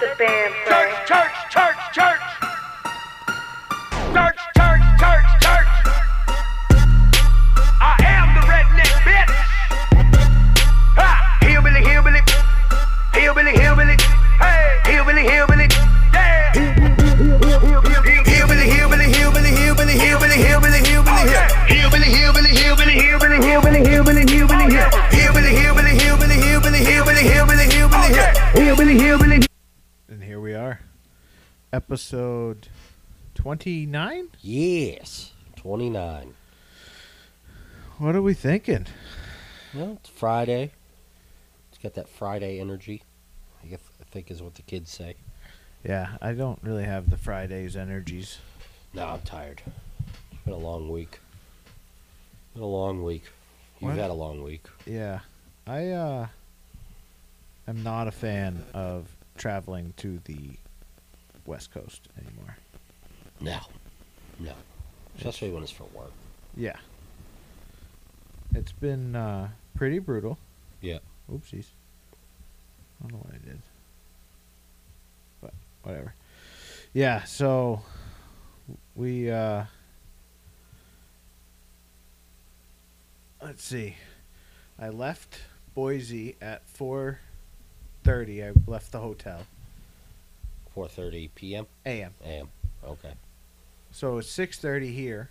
the band. Church, church, church, church. Episode 29? Yes, 29. What are we thinking? Well, it's Friday. It's got that Friday energy. I guess I think is what the kids say. Yeah, I don't really have the Fridays energies. No, I'm tired. It's been a long week. Been a long week. You've What? had a long week. Yeah. I uh am not a fan of traveling to the West Coast anymore. No, no. Especially when it's for work. Yeah. It's been uh pretty brutal. Yeah. Oopsies. I don't know what I did. But whatever. Yeah, so we uh let's see. I left Boise at 4:30. I left the hotel. 4:30 p.m. AM. a.m. Okay. So it's 6:30 here.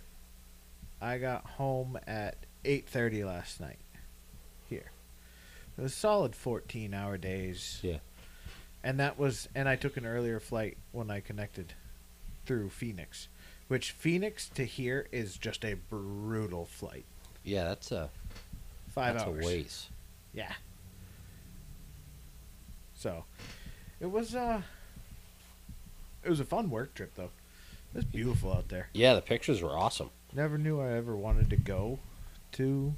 I got home at 8:30 last night. Here. It was solid 14-hour days. Yeah. And that was and I took an earlier flight when I connected through Phoenix, which Phoenix to here is just a brutal flight. Yeah, that's a 5 that's hours. a waste. Yeah. So, it was uh it was a fun work trip though. It was beautiful out there. Yeah, the pictures were awesome. Never knew I ever wanted to go to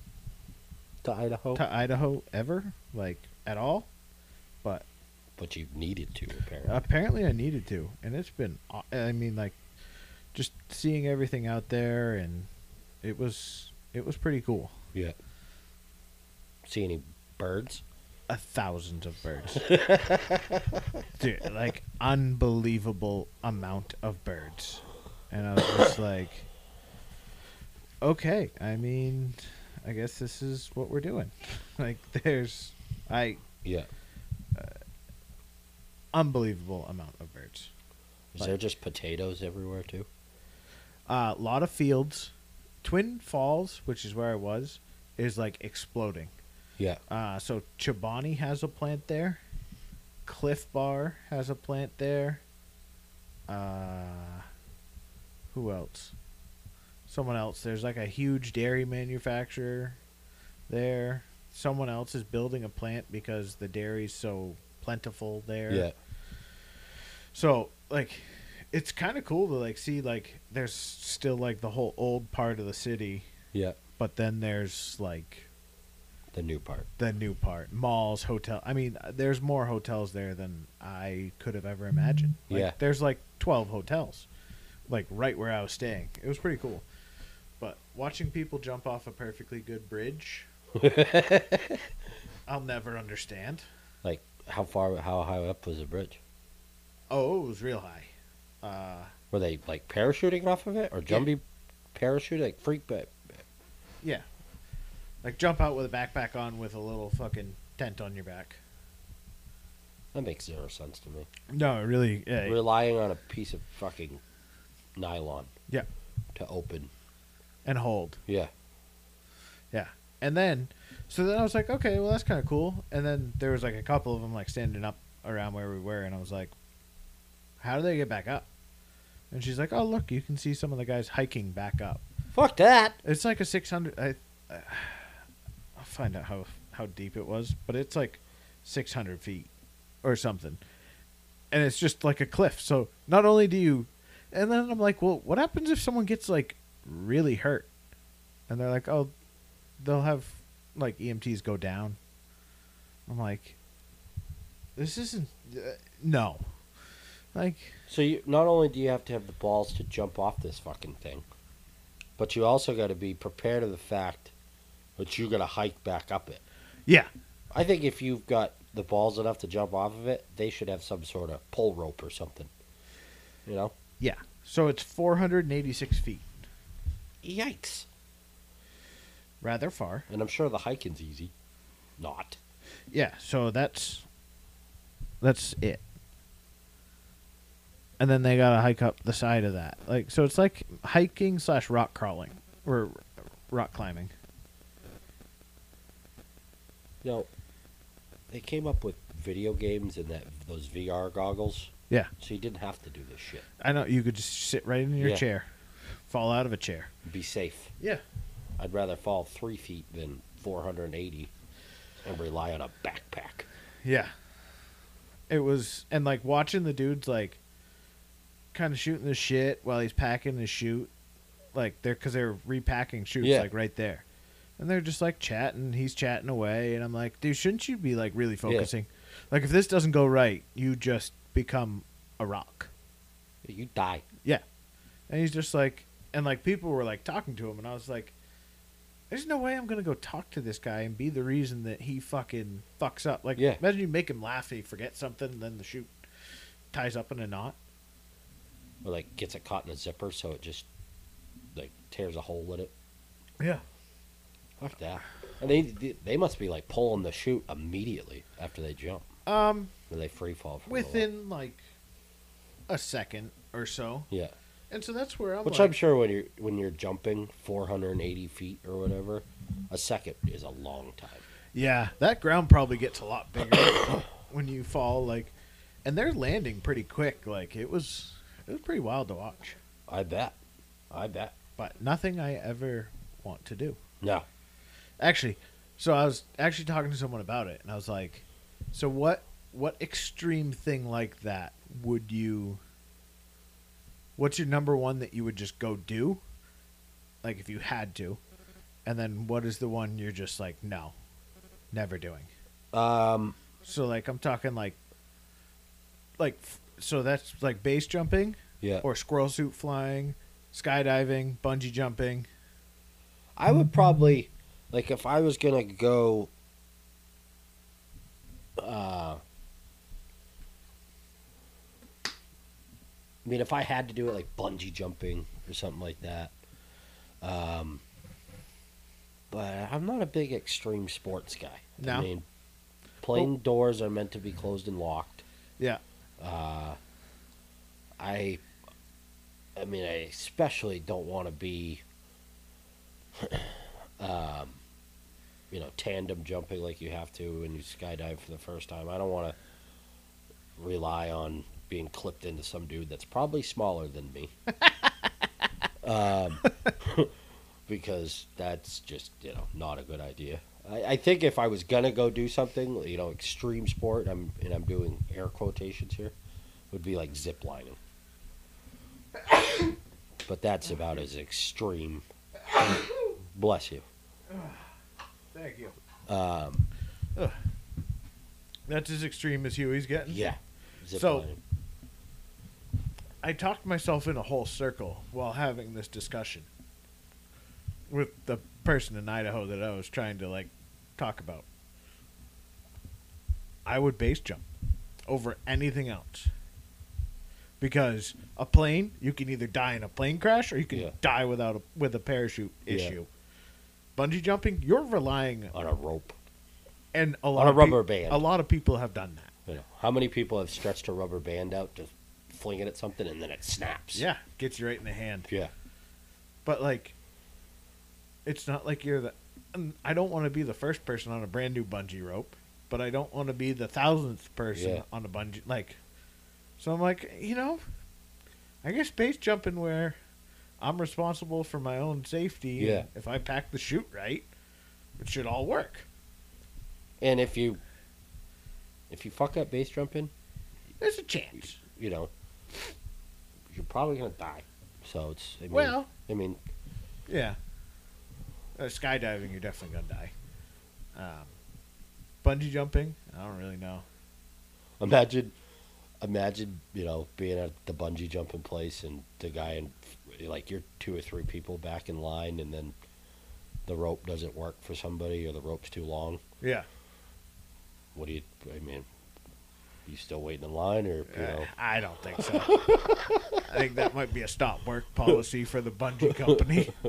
To Idaho, to Idaho ever, like at all. but but you needed to apparently. Apparently, I needed to, and it's been. I mean, like, just seeing everything out there, and it was it was pretty cool. yeah. See any birds? A thousand of birds, dude, like unbelievable amount of birds, and I was just like, okay, I mean, I guess this is what we're doing. like, there's, I Yeah. Uh, unbelievable amount of birds. Is Like- there just potatoes everywhere too? A lot of fields. Twin Falls, which is where I was, is like exploding. Yeah. Uh, so Chobani has a plant there. Clif Bar has a plant there. Uh, who else? Someone else. There's like a huge dairy manufacturer there. Someone else is building a plant because the dairy's so plentiful there. Yeah. So like, it's kind of cool to like see like there's still like the whole old part of the city, Yeah. but then there's like The new part. the new part, malls, hotel. I mean, there's more hotels there than I could have ever imagined. Like, Yeah. there's like 12 hotels, like right where I was staying. It was pretty cool. But watching people jump off a perfectly good bridge, I'll never understand. Like how far? How high up was the bridge? Oh, it was real high. Uh, Were they like parachuting off of it or jumpy parachute? Like freak, but yeah, like jump out with a backpack on with a little fucking tent on your back. that makes zero sense to me. No, really. Yeah, Relying on a piece of fucking nylon. Yeah. To open. and hold. Yeah. Yeah. And then, so then I was like, okay, well that's kind of cool. And then there was like a couple of them like standing up around where we were, and I was like, how do they get back up? And she's like, oh look, you can see some of the guys hiking back up. Fuck that. It's like a six hundred. I, uh, find out how how deep it was, but it's like six hundred feet or something, and it's just like a cliff. So not only do you, and then I'm like, well, what happens if someone gets like really hurt? And they're like, oh, they'll have like EMTs go down. I'm like, this isn't uh, no, like So you not only do you have to have the balls to jump off this fucking thing, but you also got to be prepared of the fact that you're gonna hike back up it. yeah, I think if you've got the balls enough to jump off of it, they should have some sort of pull rope or something. You know? Yeah. So it's 486 feet. Yikes! Rather far. And I'm sure the hiking's easy. Not. Yeah, so that's that's it. And then they gotta hike up the side of that. Like so it's like hiking slash rock crawling. Or rock climbing. You know, they came up with video games and that those VR goggles, Yeah. so you didn't have to do this shit. I know you could just sit right in your Yeah. chair. Fall out of a chair. Be safe. Yeah. I'd rather fall three feet than 480 and rely on a backpack. Yeah. It was and like watching the dudes like kind of shooting the shit while he's packing his chute like they're because they're repacking chutes Yeah. like right there, and they're just like chatting. He's chatting away, and I'm like, dude, shouldn't you be like really focusing? Like if this doesn't go right, you just become a rock. You die. Yeah, and he's just like, and like people were like talking to him, and I was like, there's no way I'm gonna go talk to this guy and be the reason that he fucking fucks up. Like, Yeah. imagine you make him laugh, and he forgets something, and then the chute ties up in a knot. Or like gets it caught in a zipper so it just like tears a hole in it. Yeah. Fuck that. And they they must be like pulling the chute immediately after they jump. Um, Or they free fall within like a second or so. Yeah. and so that's where I'm. Which like, I'm sure when you're when you're jumping 480 feet or whatever, a second is a long time. Yeah, that ground probably gets a lot bigger when you fall. Like, and they're landing pretty quick. Like it was, it was pretty wild to watch. I bet. I bet. But nothing I ever want to do. No. Actually, so I was actually talking to someone about it, and I was like, "So what? What extreme thing like that would you? What's your number one that you would just go do? Like if you had to, and then what is the one you're just like, no, never doing? Um. So like I'm talking like, like so that's like base jumping Yeah. or squirrel suit flying, skydiving, bungee jumping. I would probably like if I was gonna go. Uh, I mean, if I had to do it like bungee jumping or something like that. Um, but I'm not a big extreme sports guy. No? I mean, plane doors are meant to be closed and locked. Yeah. Uh, I, I mean, I especially don't want to be, um, you know, tandem jumping like you have to when you skydive for the first time. I don't want to rely on being clipped into some dude that's probably smaller than me. um, because that's just you know not a good idea. I, I think if I was gonna go do something, you know, extreme sport, I'm and I'm doing air quotations here, would be like zip lining. but that's about as extreme. Bless you. Thank you. Um, That's as extreme as Huey's getting. yeah, zip So- lining. I talked myself in a whole circle while having this discussion with the person in Idaho that I was trying to like talk about. I would base jump over anything else. Because a plane, you can either die in a plane crash or you can Yeah. die without a with a parachute Yeah. issue. Bungee jumping, you're relying on a rope. and a lot On a of peop- rubber band. A lot of people have done that. You know, how many people have stretched a rubber band out to fling it at something and then it snaps? Yeah, gets you right in the hand. Yeah. But like, it's not like you're the. I don't want to be the first person on a brand new bungee rope, but I don't want to be the thousandth person Yeah. on a bungee. Like, so I'm like, you know, I guess base jumping where I'm responsible for my own safety. Yeah. If I pack the chute right, it should all work. And if you if you fuck up base jumping, There's a chance. you know, you're probably gonna die. So it's I mean, Well, I mean, yeah. Uh, skydiving, you're definitely gonna die. Um, bungee jumping, I don't really know. imagine, imagine you know being at the bungee jumping place and the guy and like you're two or three people back in line and then the rope doesn't work for somebody or the rope's too long. Yeah. What do you? I mean, you still waiting in line, or you know? Uh, I don't think so. I think that might be a stop work policy for the bungee company.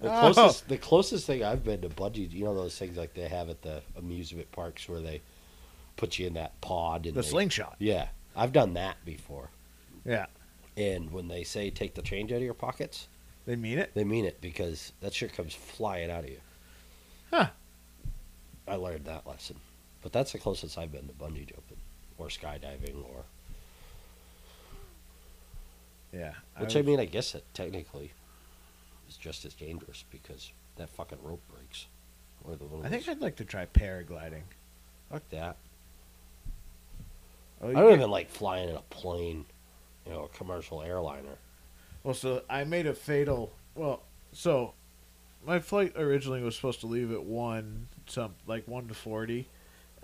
The Oh. closest, the closest thing I've been to bungee, you know, those things like they have at the amusement parks where they put you in that pod and The they- slingshot. Yeah, I've done that before. Yeah. And when they say take the change out of your pockets, They mean it? they mean it because that shit comes flying out of you. Huh. I learned that lesson, but that's the closest I've been to bungee jumping or skydiving, or Yeah. which I, mean, I guess it technically is just as dangerous because that fucking rope breaks. Or the little I think I'd like to try paragliding. fuck that. Oh, I don't get- even like flying in a plane, you know, a commercial airliner. Well, so I made a fatal. Well, so my flight originally was supposed to leave at one some like one to forty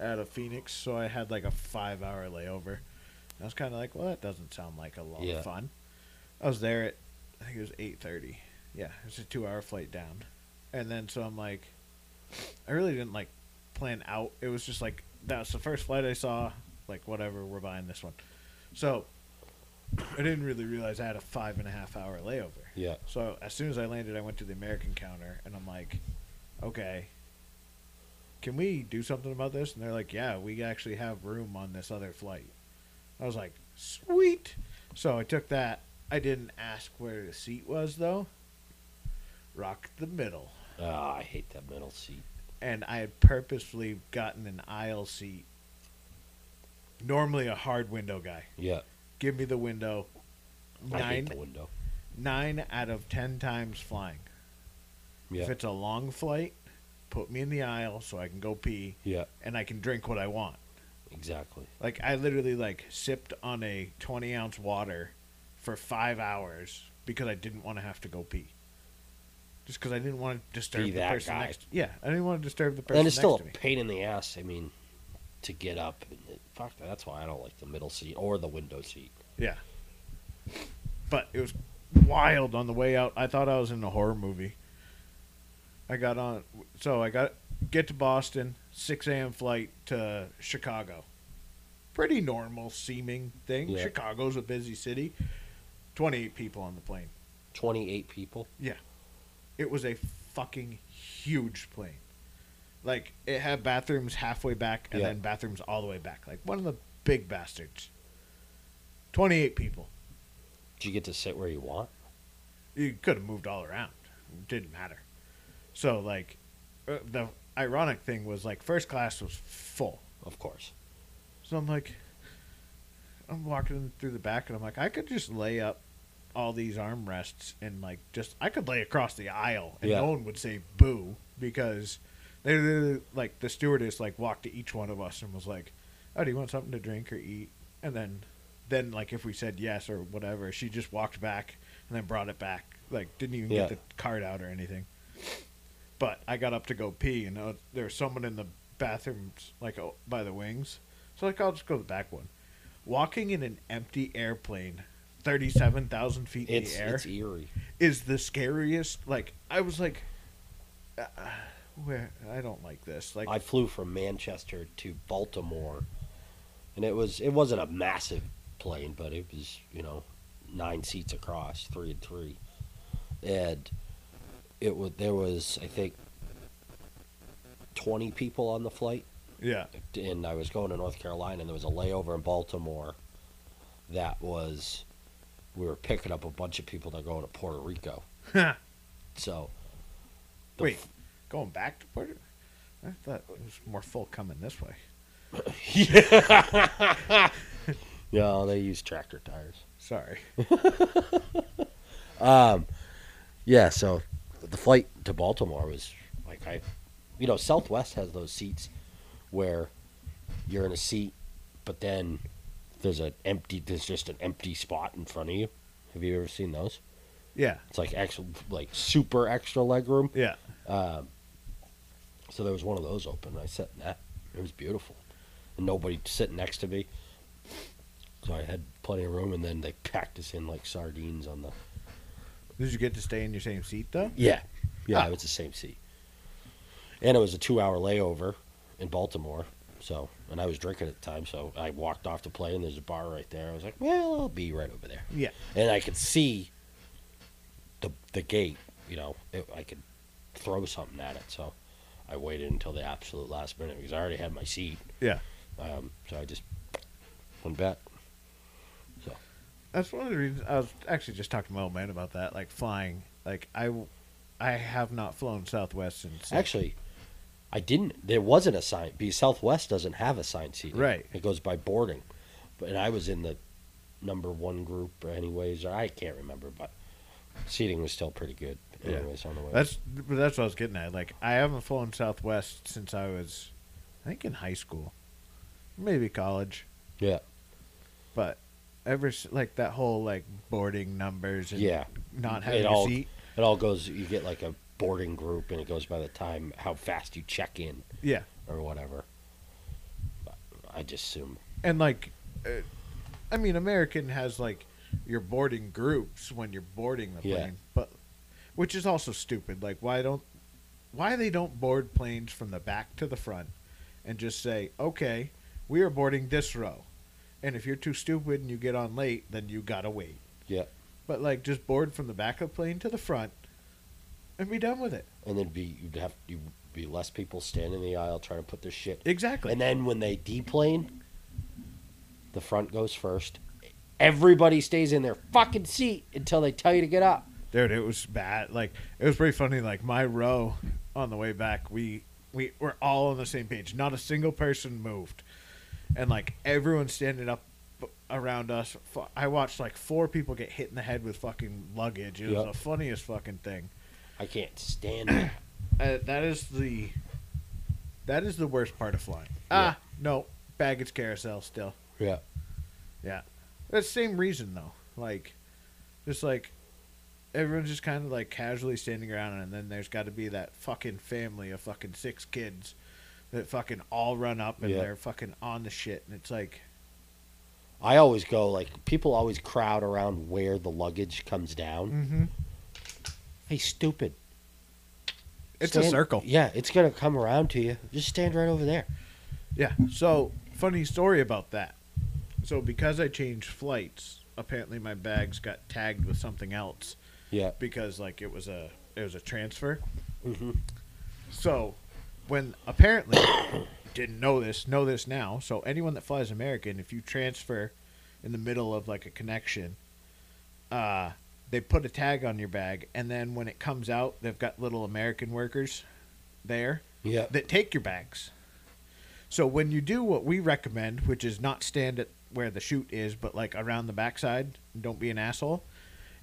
out of Phoenix, so I had like a five hour layover. I was kind of like, well, that doesn't sound like a lot Yeah. of fun. I was there at I think it was eight thirty. Yeah, it was a two hour flight down, and then so I'm like, I really didn't like plan out. It was just like that was the first flight I saw. Like whatever, we're buying this one. So I didn't really realize I had a five and a half hour layover. Yeah. So as soon as I landed, I went to the American counter and I'm like, okay, can we do something about this? And they're like, yeah, we actually have room on this other flight. I was like, sweet. So I took that. I didn't ask where the seat was though. Rocked the middle. Ah, I hate that middle seat. And I had purposefully gotten an aisle seat. Normally a hard window guy. Yeah. Give me the window. Nine the window. nine out of ten times flying. Yeah. If it's a long flight, put me in the aisle so I can go pee yeah. and I can drink what I want. Exactly. Like I literally like sipped on a twenty ounce water for five hours because I didn't want to have to go pee. Just because I didn't want to disturb Be the person guy. next. Yeah, I didn't want to disturb the person next. And it's still a to me. pain in the ass. I mean, to get up. And it, fuck, that's why I don't like the middle seat or the window seat. Yeah. But it was wild on the way out. I thought I was in a horror movie. I got on, so I got get to Boston, six a.m. flight to Chicago. Pretty normal seeming thing. Yeah. Chicago's a busy city. Twenty-eight people on the plane. 28 people. Yeah. It was a fucking huge plane. Like it had bathrooms halfway back and Yeah. then bathrooms all the way back. Like one of the big bastards. Twenty-eight people. Did you get to sit where you want? you could have moved all around. It didn't matter. So like, uh, the ironic thing was like first class was full. Of course. So I'm like, I'm walking through the back and I'm like, I could just lay up all these armrests and like just I could lay across the aisle and Yeah. no one would say boo because they like the stewardess like walked to each one of us and was like, "Oh, do you want something to drink or eat?" And then then like if we said yes or whatever, she just walked back and then brought it back. Like didn't even Yeah. get the card out or anything. But I got up to go pee and uh, there was someone in the bathrooms like oh, by the wings. So like I'll just go to the back one. Walking in an empty airplane, thirty-seven thousand feet in It's the air, it's eerie. is the scariest. Like I was like, uh, where I don't like this. Like I flew from Manchester to Baltimore, and it was it wasn't a massive plane, but it was you know nine seats across, three and three, and it was there was I think twenty people on the flight, yeah, and I was going to North Carolina, and there was a layover in Baltimore. That was we were picking up a bunch of people that are going to Puerto Rico, so. Wait, going back to Puerto. I thought it was more full coming this way. Yeah, they use tractor tires. Sorry. Um, yeah, so the flight to Baltimore was like I, you know, Southwest has those seats where you're in a seat, but then there's an empty, there's just an empty spot in front of you. Have you ever seen those? Yeah, It's like extra, like super extra leg room. yeah. Um, so there was one of those open. I sat in that. It was beautiful, and nobody sitting next to me. So I had plenty of room, and then they packed us in like sardines on the. Did you get to stay in your same seat though? Yeah, yeah, Ah. it was the same seat, and it was a two-hour layover in Baltimore, So, and I was drinking at the time, so I walked off to play, and there's a bar right there. I was like, well, I'll be right over there. Yeah. And I could see the the gate. You know, it, I could throw something at it. So, I waited until the absolute last minute because I already had my seat. Yeah. Um, so I just went back. So That's one of the reasons I was actually just talking to my old man about that, like flying. Like I, I have not flown Southwest since Actually, I didn't. There wasn't a sign because Southwest doesn't have a sign seating. Right. It goes by boarding, but and I was in the number one group, anyways. Or I can't remember, but seating was still pretty good. Yeah. Anyways, on the way. That's but that's what I was getting at. Like I haven't flown Southwest since I was, I think in high school, maybe college. Yeah. But ever like that whole like boarding numbers and Yeah. not having It a all- seat. It all goes. You get like a boarding group, and it goes by the time how fast you check in Yeah, or whatever. But I just assume. and like, uh, I mean, American has like your boarding groups when you're boarding the Yeah. plane, but which is also stupid. Like, why don't why they don't board planes from the back to the front and just say, okay, we are boarding this row, and if you're too stupid and you get on late, then you gotta wait. Yeah. But like, just board from the back of the plane to the front, and be done with it. And then be you'd have you be less people standing in the aisle trying to put their shit Exactly. And then when they deplane, the front goes first. Everybody stays in their fucking seat until they tell you to get up. Dude it was bad like it was pretty funny like my row on the way back we we were all on the same page not a single person moved and like everyone standing up around us i watched like four people get hit in the head with fucking luggage it was Yep. the funniest fucking thing I can't stand it. uh, that is the that is the worst part of flying Yeah. ah no baggage carousel still Yeah. yeah. That's the same reason though. Like just like everyone's just kind of like casually standing around and then there's got to be that fucking family of fucking six kids that fucking all run up and Yeah. they're fucking on the shit and it's like I always go like people always crowd around where the luggage comes down. mm-hmm. Hey, stupid! it's a circle. Yeah, it's gonna come around to you. Just stand right over there. Yeah. So, funny story about that. So, because I changed flights, apparently my bags got tagged with something else Yeah. because like it was a it was a transfer. Mm-hmm. So, when apparently didn't know this, know this now. So anyone that flies American, if you transfer in the middle of like a connection, uh, they put a tag on your bag, and then when it comes out, they've got little American workers there Yeah. that take your bags. So when you do what we recommend, which is not stand at where the chute is, but like around the backside, and don't be an asshole,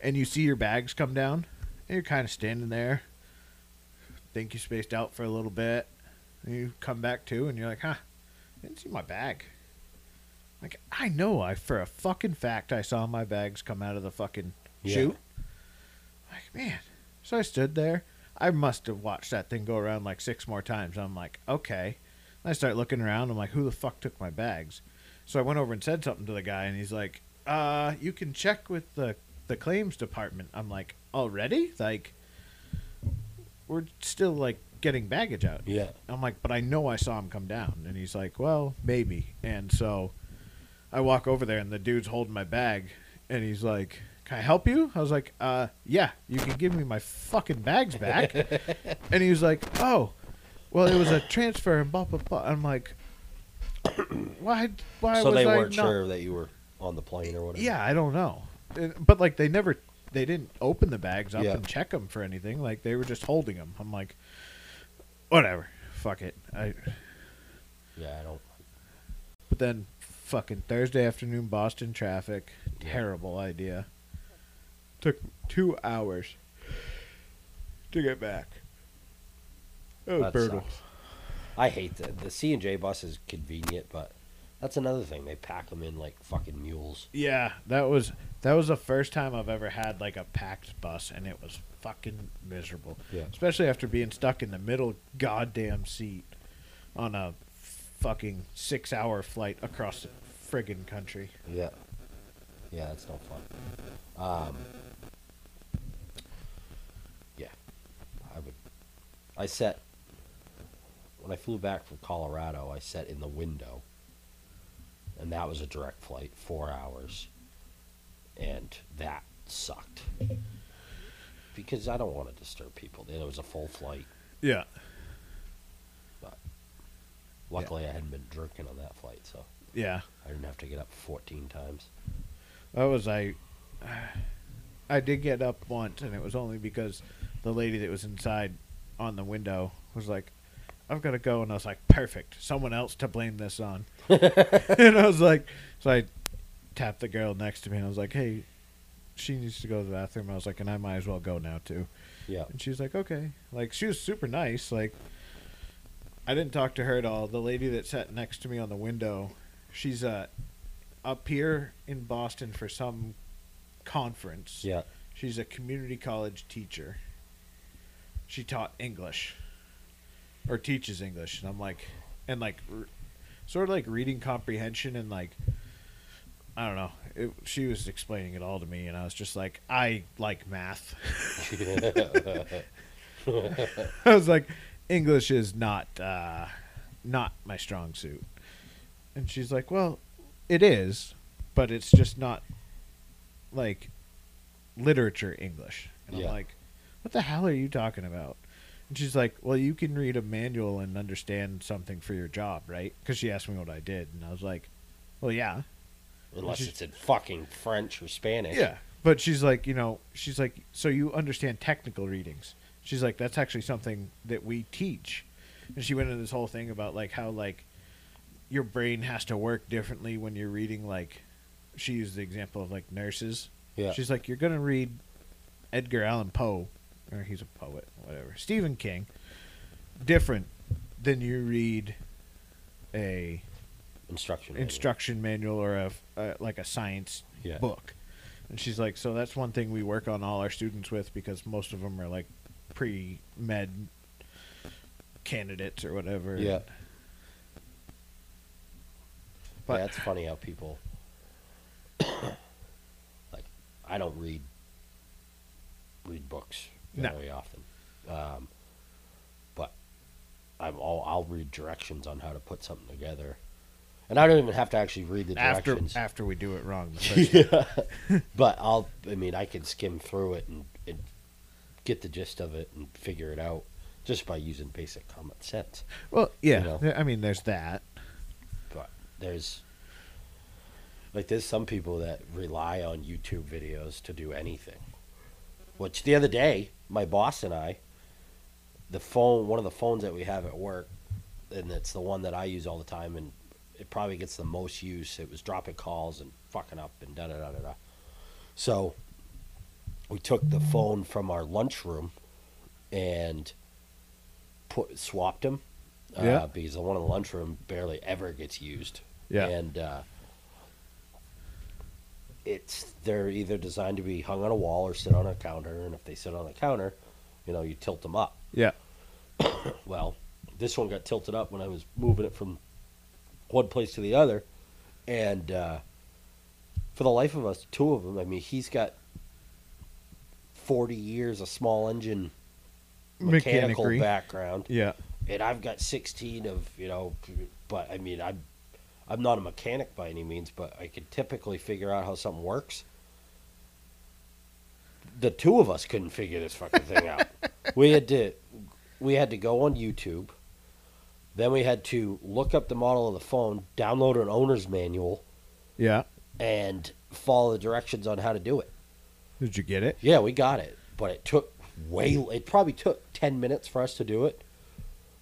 and you see your bags come down, and you're kind of standing there, think you spaced out for a little bit, and you come back to, and you're like, huh, I didn't see my bag. Like I know I for a fucking fact I saw my bags come out of the fucking Yeah. chute. Like man, so I stood there. I must have watched that thing go around like six more times. I'm like, okay. And I start looking around. I'm like, who the fuck took my bags? So I went over and said something to the guy, and he's like, uh, you can check with the the claims department. I'm like, already? Like, we're still like getting baggage out. Yeah. I'm like, but I know I saw him come down. And he's like, well, maybe. And so I walk over there, and the dude's holding my bag, and he's like, can I help you? I was like, uh, yeah, you can give me my fucking bags back. and he was like, oh, well, it was a transfer and blah, blah, blah. I'm like, why, why so was they I weren't not? sure that you were on the plane or whatever. Yeah, I don't know. But like they never they didn't open the bags up Yeah. and check them for anything. Like they were just holding them. I'm like whatever. Fuck it. I Yeah, I don't. but then fucking Thursday afternoon Boston traffic. Terrible idea. Took 2 hours to get back. Was That brutal. sucks. I hate the the C and J bus is convenient, but that's another thing. They pack them in like fucking mules. Yeah, that was that was the first time I've ever had like a packed bus, and it was fucking miserable. Yeah. Especially after being stuck in the middle goddamn seat on a fucking six-hour flight across the friggin' country. Yeah. Yeah, that's no fun. Um, yeah, I would. I set when I flew back from Colorado, I sat in the window, and that was a direct flight, four hours, and that sucked because I don't want to disturb people. It was a full flight. Yeah. But luckily, I hadn't been drinking on that flight, so Yeah. I didn't have to get up 14 times. That was I. I did get up once, and it was only because the lady that was inside on the window was like, "I've got to go," and I was like, "Perfect, someone else to blame this on." and I was like, so I tapped the girl next to me, and I was like, "Hey, she needs to go to the bathroom." I was like, "And I might as well go now too." Yeah. And she was like, "Okay." Like she was super nice. Like I didn't talk to her at all. The lady that sat next to me on the window, she's uh up here in Boston for some conference. Yeah. She's a community college teacher. She taught English or teaches English, and I'm like, and like, r- sort of like reading comprehension and like, I don't know. It, she was explaining it all to me, and I was just like, I like math. I was like, English is not uh, not my strong suit, and she's like, well, it is, but it's just not like literature English. And Yeah. I'm like, what the hell are you talking about? And she's like, well, you can read a manual and understand something for your job, right? Because she asked me what I did, and I was like, well, yeah. Unless it's in fucking French or Spanish. Yeah. But she's like, you know, she's like, so you understand technical readings. She's like, that's actually something that we teach. And she went into this whole thing about like how like your brain has to work differently when you're reading like she used the example of like nurses. Yeah. She's like, you're gonna read Edgar Allan Poe, or he's a poet, whatever. Stephen King, different than you read a Instruction. manual. instruction manual or a, a like a science Yeah. book. And she's like, so that's one thing we work on all our students with because most of them are like pre med candidates or whatever. Yeah. But- yeah, it's funny how people like I don't read read books No. very often, um, but I'm all I'll read directions on how to put something together, and I don't even have to actually read the After directions. after we do it wrong. the first time. but I'll I mean I can skim through it and, and get the gist of it and figure it out just by using basic common sense. Well, yeah. know. there- I mean, there's that. but there's like there's some people that rely on YouTube videos to do anything. Which the other day, my boss and I, the phone, one of the phones that we have at work, and it's the one that I use all the time, and it probably gets the most use. It was dropping calls and fucking up and da da da da da. So we took the phone from our lunchroom and put swapped them uh, Yeah. because the one in the lunchroom barely ever gets used. Yeah. And uh, it's they're either designed to be hung on a wall or sit on a counter, and if they sit on the counter, you know, you tilt them up. Yeah. Well, this one got tilted up when I was moving it from one place to the other, and uh, for the life of us, two of them. I mean, he's got forty years of small engine mechanical Mechanicry. background, Yeah. and I've got sixteen of you know. But I mean, I'm I'm not a mechanic by any means, but I can typically figure out how something works. The two of us couldn't figure this fucking thing out. We had to we had to go on YouTube. Then we had to look up the model of the phone, download an owner's manual, Yeah. and follow the directions on how to do it. Did you get it? Yeah, we got it, but it took way. It probably took ten minutes for us to do it,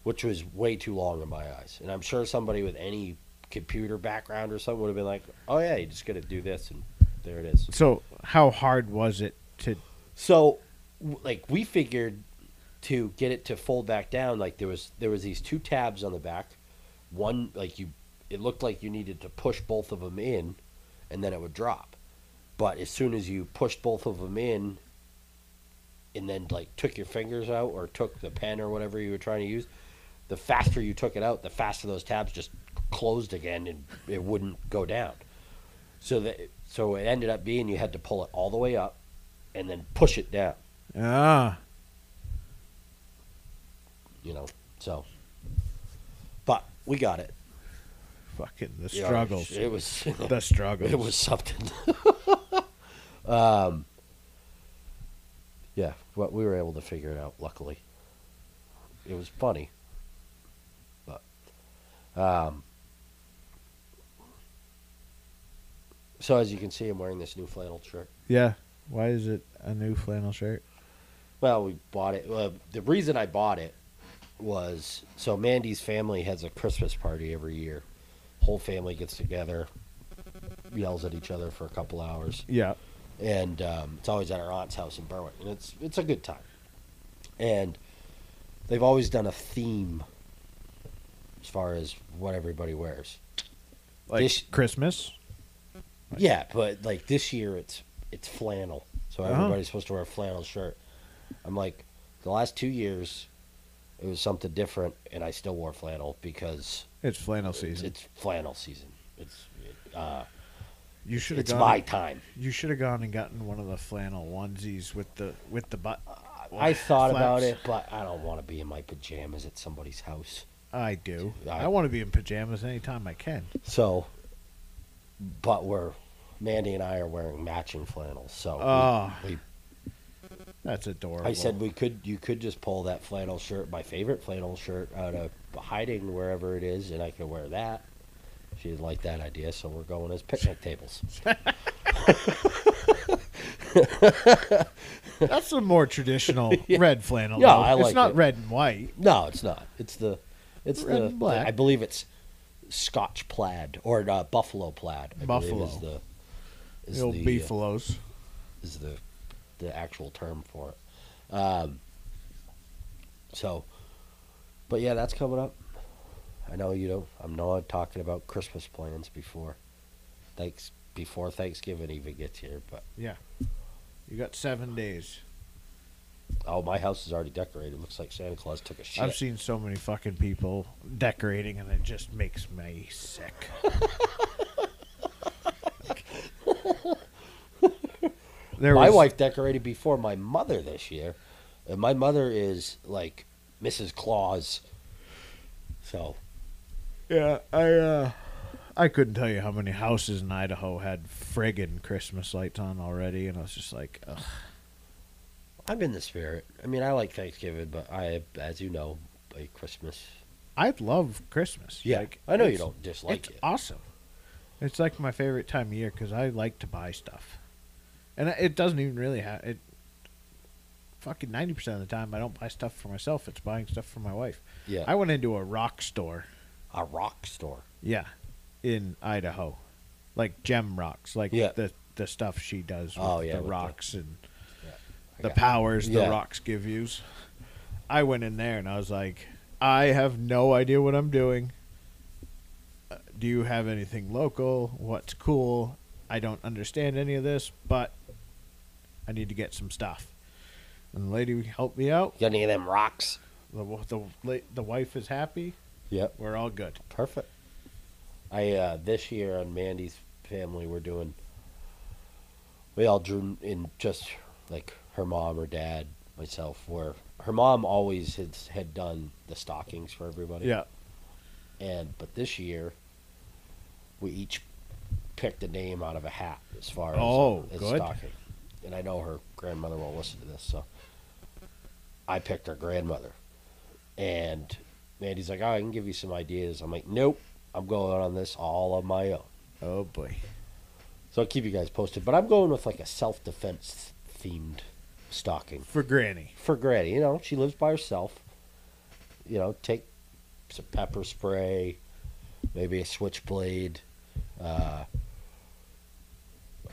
which was way too long in my eyes. And I'm sure somebody with any computer background or something would have been like, "Oh yeah, you just got to do this, and there it is." So, how hard was it to? So, like we figured to get it to fold back down, like there was there was these two tabs on the back. One like you, it looked like you needed to push both of them in, and then it would drop. But as soon as you pushed both of them in, and then like took your fingers out or took the pen or whatever you were trying to use, the faster you took it out, the faster those tabs just closed again and it wouldn't go down. So that so it ended up being you had to pull it all the way up and then push it down, Ah. you know. So but we got it. Fucking the Yeah, struggles. It was. the struggles. It was something. um, yeah, but we were able to figure it out. Luckily, it was funny, but um, so as you can see, I'm wearing this new flannel shirt. Yeah. Why is it a new flannel shirt? Well, we bought it. Uh, the reason I bought it was so Mandy's family has a Christmas party every year. Whole family gets together, yells at each other for a couple hours. Yeah. and um, it's always at our aunt's house in Berwick, and it's it's a good time. And they've always done a theme as far as what everybody wears. Like This- Christmas. Yeah, but like this year, it's it's flannel, so Oh. everybody's supposed to wear a flannel shirt. I'm like, the last two years, it was something different, and I still wore flannel because It's flannel season. it's flannel season. It's uh, you should have it's gone. my time. You should have gone and gotten one of the flannel onesies with the with the butt. I thought about it, but I don't want to be in my pajamas at somebody's house. I do. I- I, want to be in pajamas anytime I can. So, but we're Mandy and I are wearing matching flannels. So Oh. we, That's adorable. I said we could you could just pull that flannel shirt, my favorite flannel shirt, out of hiding wherever it is, and I could wear that. She didn't like that idea, so we're going as picnic tables. that's a more traditional Yeah. red flannel. Yeah, though. I It's not it. red and white. No, it's not. It's the it's Red the, and black. I believe it's Scotch plaid or uh, buffalo plaid. I Buffalo. is the is The the, uh, is the the actual term for it. Um, so, but yeah, that's coming up. I know you don't. I'm not talking about Christmas plans before, thanks before Thanksgiving even gets here. But yeah, You got seven days. Oh, my house is already decorated. It Looks like Santa Claus took a shit. I've seen so many fucking people decorating, and it just makes me sick. there my was, wife decorated before my mother this year, and my mother is like Mrs. Claus. So Yeah, I uh, I couldn't tell you how many houses in Idaho had friggin' Christmas lights on already, and I was just like, Ugh. I'm in the spirit. I mean, I like Thanksgiving, but I, as you know, like Christmas. I love Christmas. Yeah, Like, I know you don't dislike it's it. awesome. It's like my favorite time of year because I like to buy stuff, and it doesn't even really have it. Fucking ninety percent of the time, I don't buy stuff for myself. It's buying stuff for my wife. Yeah, I went into a rock store. a rock store. Yeah, in Idaho, like gem rocks, like Yeah. the the stuff she does oh, with Oh, yeah, the with the- rocks and the powers Yeah. the rocks give you. I went in there and I was like, I have no idea what I'm doing. Uh, Do you have anything local? What's cool? I don't understand any of this, but I need to get some stuff. And the lady helped me out. Got any of them rocks? The the the wife is happy. Yep, We're all good. perfect. I uh, this year on Mandy's family, we're doing. We all drew in just like her mom, or dad, myself. Where her mom always had had done the stockings for everybody. Yeah. And but this year, we each picked a name out of a hat as far as, Oh, as good. stocking. And I know her grandmother won't listen to this, so I picked her grandmother. And Mandy's like, "Oh, I can give you some ideas." I'm like, "Nope, I'm going on this all on my own." Oh boy. So I'll keep you guys posted. But I'm going with like a self defense themed stocking For Granny. for Granny. You know, she lives by herself. You know, take some pepper spray, maybe a switchblade. Uh,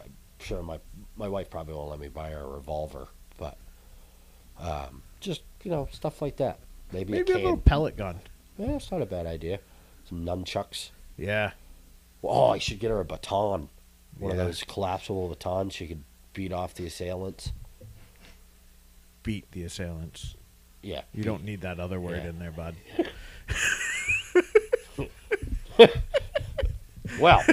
I'm sure my my wife probably won't let me buy her a revolver, but um, just you know stuff like that. Maybe, Maybe a a little pellet gun. Yeah, it's not a bad idea. Some nunchucks. Yeah. Oh, I should get her a baton. One Yeah. of those collapsible batons she could beat off the assailants. Beat the assailants. Yeah. You don't need that other word Yeah. in there, bud. Well,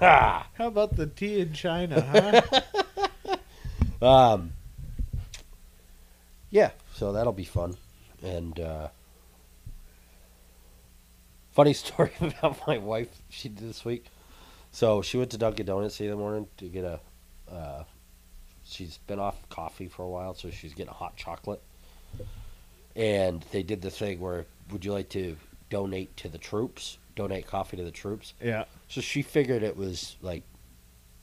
How about the tea in China, huh? Um, yeah, so that'll be fun, and uh, Funny story about my wife. She did this week. So she went to Dunkin' Donuts the other morning to get a. Uh, she's been off coffee for a while, so she's getting hot chocolate. And they did the thing where, would you like to donate to the troops? Donate coffee to the troops. Yeah. So she figured it was like,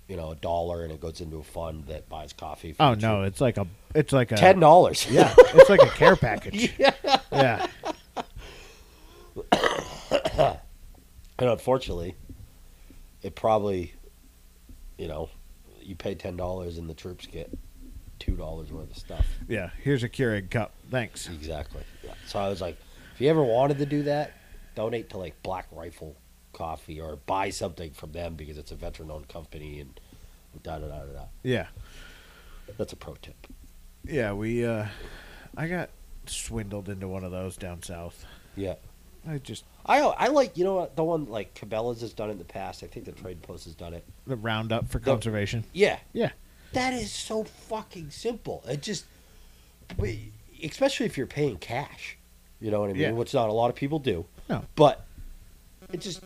you know, a dollar, and it goes into a fund that buys coffee. For Oh the no, troops. it's like a it's like a ten dollars. Yeah, it's like a care package. yeah. Yeah. And unfortunately, it probably, you know, you pay ten dollars and the troops get two dollars worth of stuff. Yeah. Here's a Keurig cup. Thanks. Exactly. Yeah. So I was like, if you ever wanted to do that, donate to like Black Rifle Coffee or buy something from them because it's a veteran-owned company and da da da da. da. Yeah. That's a pro tip. Yeah, we uh I got swindled into one of those down south. Yeah. I just I I like you know what the one like Cabela's has done in the past. I think the Trade Post has done it. the roundup for The- conservation. Yeah. Yeah. That is so fucking simple. It just, we- especially if you're paying cash, you know what I mean? Yeah. Which not a lot of people do. No. But it just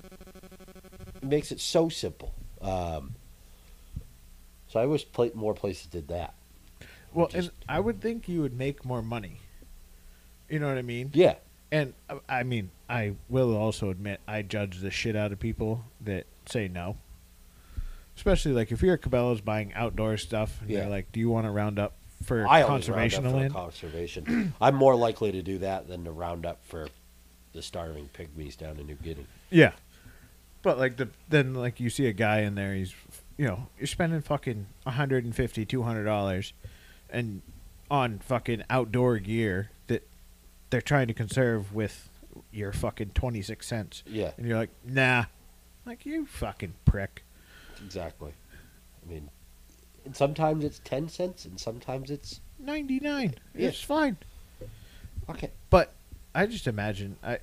makes it so simple. Um, so I wish pla more places did that. Well, and I would think you would make more money. You know what I mean? Yeah. And uh, I mean, I will also admit I judge the shit out of people that say no. Especially like if you're at Cabela's buying outdoor stuff, and Yeah. they're like, "Do you want to round up for I always round conservation up of for land?" conservation. I'm more likely to do that than to round up for the starving pygmies down in New Guinea. Yeah. But like the then like you see a guy in there, he's you know you're spending fucking 150 200 dollars, and on fucking outdoor gear that they're trying to conserve with your fucking 26 cents, Yeah, and you're like, nah, like you fucking prick. exactly. I mean, and sometimes it's 10 cents and sometimes it's 99. Yeah. It's fine. okay. But I just imagine I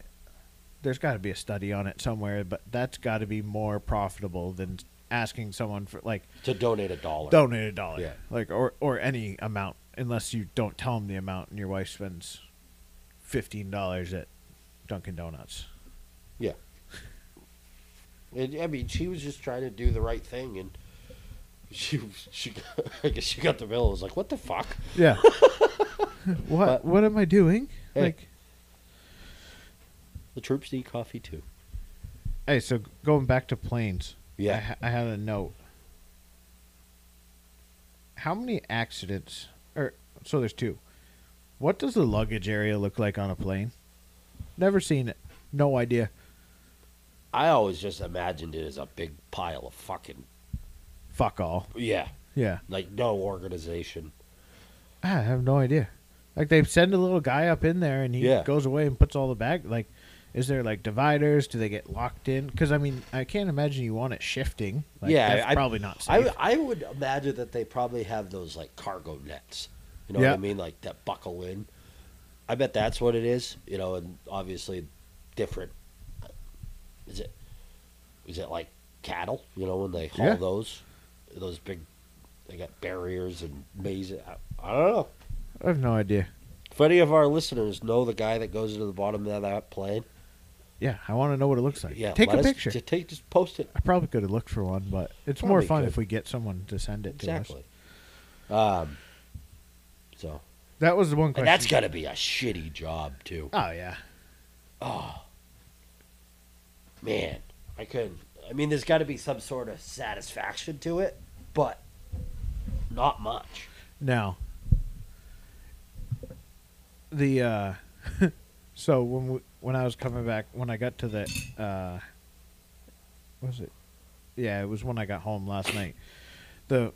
there's got to be a study on it somewhere, but that's got to be more profitable than asking someone for like To donate a dollar. donate a dollar, Yeah. like or or any amount, unless you don't tell them the amount, and your wife spends fifteen dollars at Dunkin' Donuts. Yeah. And, I mean, she was just trying to do the right thing, and she she I guess she got the bill. and was like, "What the fuck?" Yeah. what But- what am I doing? Hey. Like, The troops need coffee too. hey, so going back to planes. I, Yeah, ha- I had a note. How many accidents? Or so there's two. What does the luggage area look like on a plane? Never seen it. No idea. I always just imagined it as a big pile of fucking Fuck all. yeah, Yeah. like no organization. Ah, I have no idea. Like they send a little guy up in there and he Yeah. goes away and puts all the bag. Like, is there like dividers? Do they get locked in? Because I mean, I can't imagine you want it shifting. Like, Yeah, that's I- probably not I safe. I would imagine that they probably have those like cargo nets. You know Yeah. what I mean? Like that buckle in. I bet that's what it is. You know, and obviously different. Is it? Is it like cattle? You know, when they haul Yeah. those, those big, they got barriers and mazes. I, I don't know. I have no idea. If any of our listeners know the guy that goes into the bottom of that plane, Yeah, I want to know what it looks like. yeah, Take a us- picture. Just take, just post it. I probably could have looked for one, but it's more fun could. if we get someone to send it to us. Exactly. Um. So That was the one and that's got to be a shitty job too. Oh yeah. Oh, man, I couldn't. I mean, there's got to be some sort of satisfaction to it, but not much. Now, the uh, so when we, when I was coming back, when I got to the uh, was it? Yeah, it was when I got home last night. The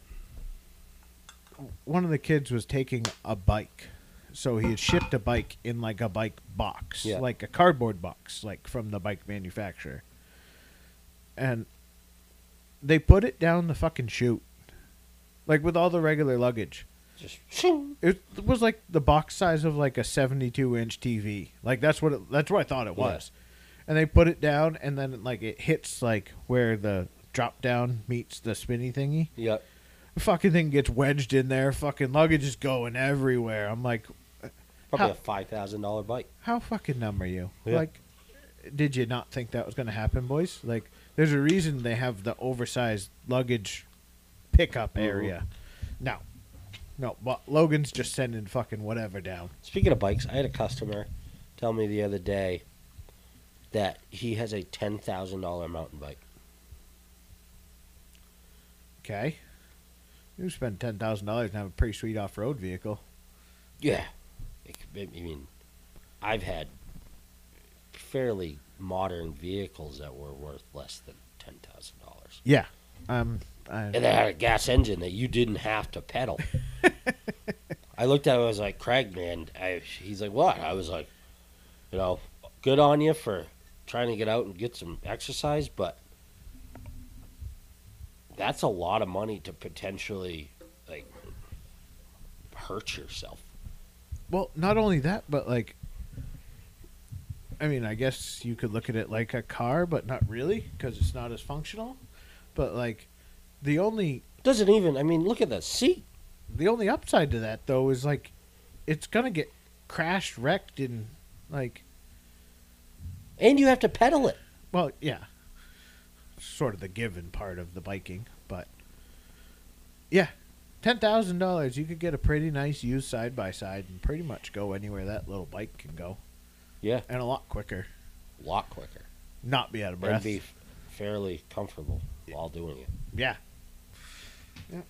one of the kids was taking a bike, so he had shipped a bike in like a bike box, Yeah. like a cardboard box, like from the bike manufacturer, and they put it down the fucking chute, like with all the regular luggage. Just It was like the box size of like a 72 inch TV. Like that's what it, that's what I thought it Yeah. was. And they put it down, and then like it hits like where the drop down meets the spinny thingy. yep. The fucking thing gets wedged in there. Fucking luggage is going everywhere. I'm like, Probably How- a five thousand dollar bike. how fucking numb are you? Yeah. Like, did you not think that was going to happen, boys? Like, there's a reason they have the oversized luggage pickup Mhm. area. No, no, but Logan's just sending fucking whatever down. Speaking of bikes, I had a customer tell me the other day that he has a ten thousand dollar mountain bike. Okay, you spend ten thousand dollars and have a pretty sweet off-road vehicle. Yeah, It could be- I mean, I've had fairly modern vehicles that were worth less than ten thousand dollars, Yeah, um, I, and they had a gas engine that you didn't have to pedal. I looked at him. I was like, Craig, man. I, he's like, what? I was like, you know, good on you for trying to get out and get some exercise, but that's a lot of money to potentially like hurt yourself. Well, not only that, but like, I mean, I guess you could look at it like a car, but not really because it's not as functional. But like, the only Doesn't even. I mean, look at the seat. the only upside to that though is like, it's gonna get crashed, wrecked, and like, And you have to pedal it. well, yeah, sort of the given part of the biking, but yeah. Ten thousand dollars, you could get a pretty nice used side by side and pretty much go anywhere that little bike can go. Yeah. and a lot quicker. A lot quicker. Not be out of breath. And be f- fairly comfortable while doing it. Yeah. Yeah.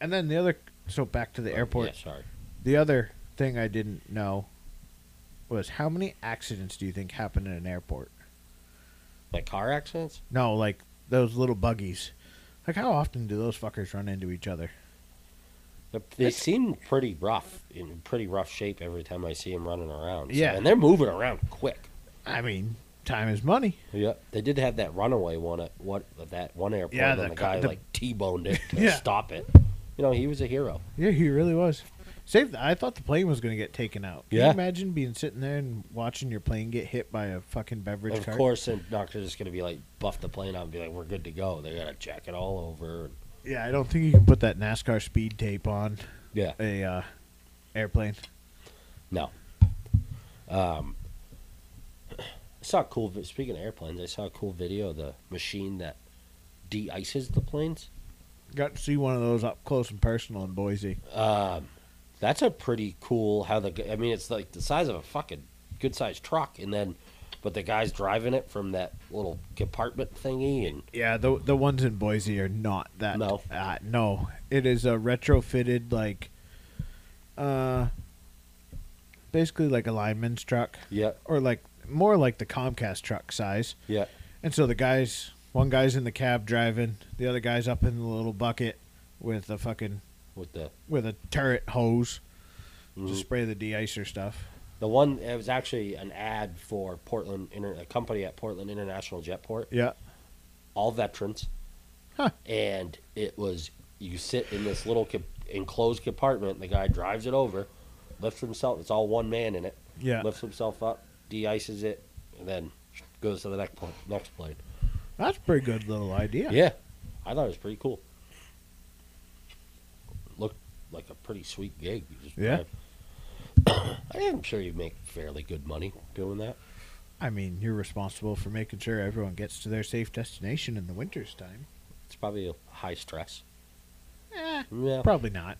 And then the other so back to the oh, airport. Yeah, sorry. The other thing I didn't know was how many accidents do you think happen in an airport? Like car accidents? No, like those little buggies. Like how often do those fuckers run into each other? They- They seem pretty rough, in pretty rough shape every time I see them running around. So- Yeah. and they're moving around quick. I mean, time is money. Yeah, they did have that runaway one at what that one airport, Yeah, and the the, guy the- like t-boned it to Yeah. stop it. You know, he was a hero. Yeah, he really was. Saved. I thought the plane was going to get taken out. Can Yeah. you imagine being sitting there and watching your plane get hit by a fucking beverage of cart? course, and doctor's just gonna be like buff the plane out and be like, "We're good to go." They gotta check it all over. Yeah, I don't think you can put that NASCAR speed tape on Yeah, a uh, airplane. no. Um, I saw a cool. vi- Speaking of airplanes, I saw a cool video of the machine that de-ices the planes. Got to see one of those up close and personal in Boise. Um, that's a pretty cool. How the I mean, it's like the size of a fucking good sized truck, and then, but the guy's driving it from that little compartment thingy, and Yeah, the the ones in Boise are not that. No. uh, no. It is a retrofitted like, uh, basically like a lineman's truck, yeah, or like more like the Comcast truck size. yeah, And so the guys, one guy's in the cab driving, the other guy's up in the little bucket with a fucking with the with a turret hose to mhm. spray the de-icer stuff. the one. It was actually an ad for Portland, Inter, a company at Portland International Jetport, Yeah. all veterans, Huh. and it was you sit in this little enclosed compartment. The guy drives it over, lifts himself. It's all one man in it. Yeah. lifts himself up, de-ices it, and then goes to the next pl- next plane. That's a pretty good little idea. Yeah. I thought it was pretty cool. Like a pretty sweet gig. You just Yeah. drive. I am sure you make fairly good money doing that. I mean, you're responsible for making sure everyone gets to their safe destination in the winter's time. It's probably a high stress. Eh, Yeah. probably not.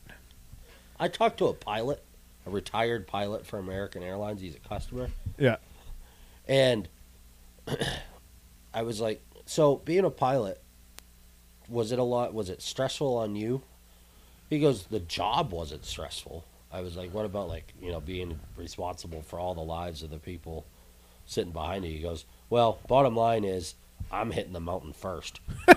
I talked to a pilot, a retired pilot for American Airlines. He's a customer. Yeah. And I was like, so being a pilot, was it a lot? Was it stressful on you? He goes, the job wasn't stressful. I was like, what about like you know being responsible for all the lives of the people sitting behind you? He goes, well, bottom line is I'm hitting the mountain first.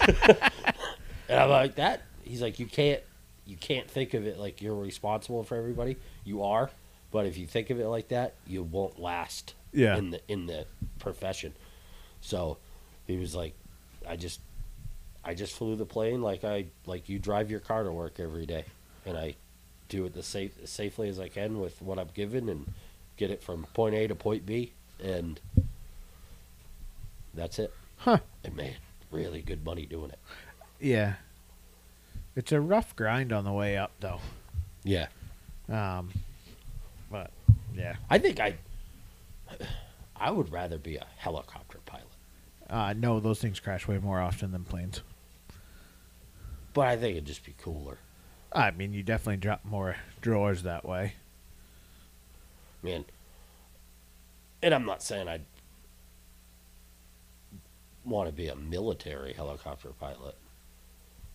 and I'm like that. He's like, you can't, you can't think of it like you're responsible for everybody. You are, but if you think of it like that, you won't last Yeah. in the in the profession. So he was like, I just I just flew the plane like I like you drive your car to work every day, and I do it the safe as safely as I can with what I'm given and get it from point A to point B, and that's it. Huh. And made really good money doing it. Yeah. It's a rough grind on the way up, though. Yeah, Um, but yeah, I think I I would rather be a helicopter pilot. Uh, no, those things crash way more often than planes. But I think it'd just be cooler. I mean, you definitely drop more drawers that way. Man. And I'm not saying I'd want to be a military helicopter pilot.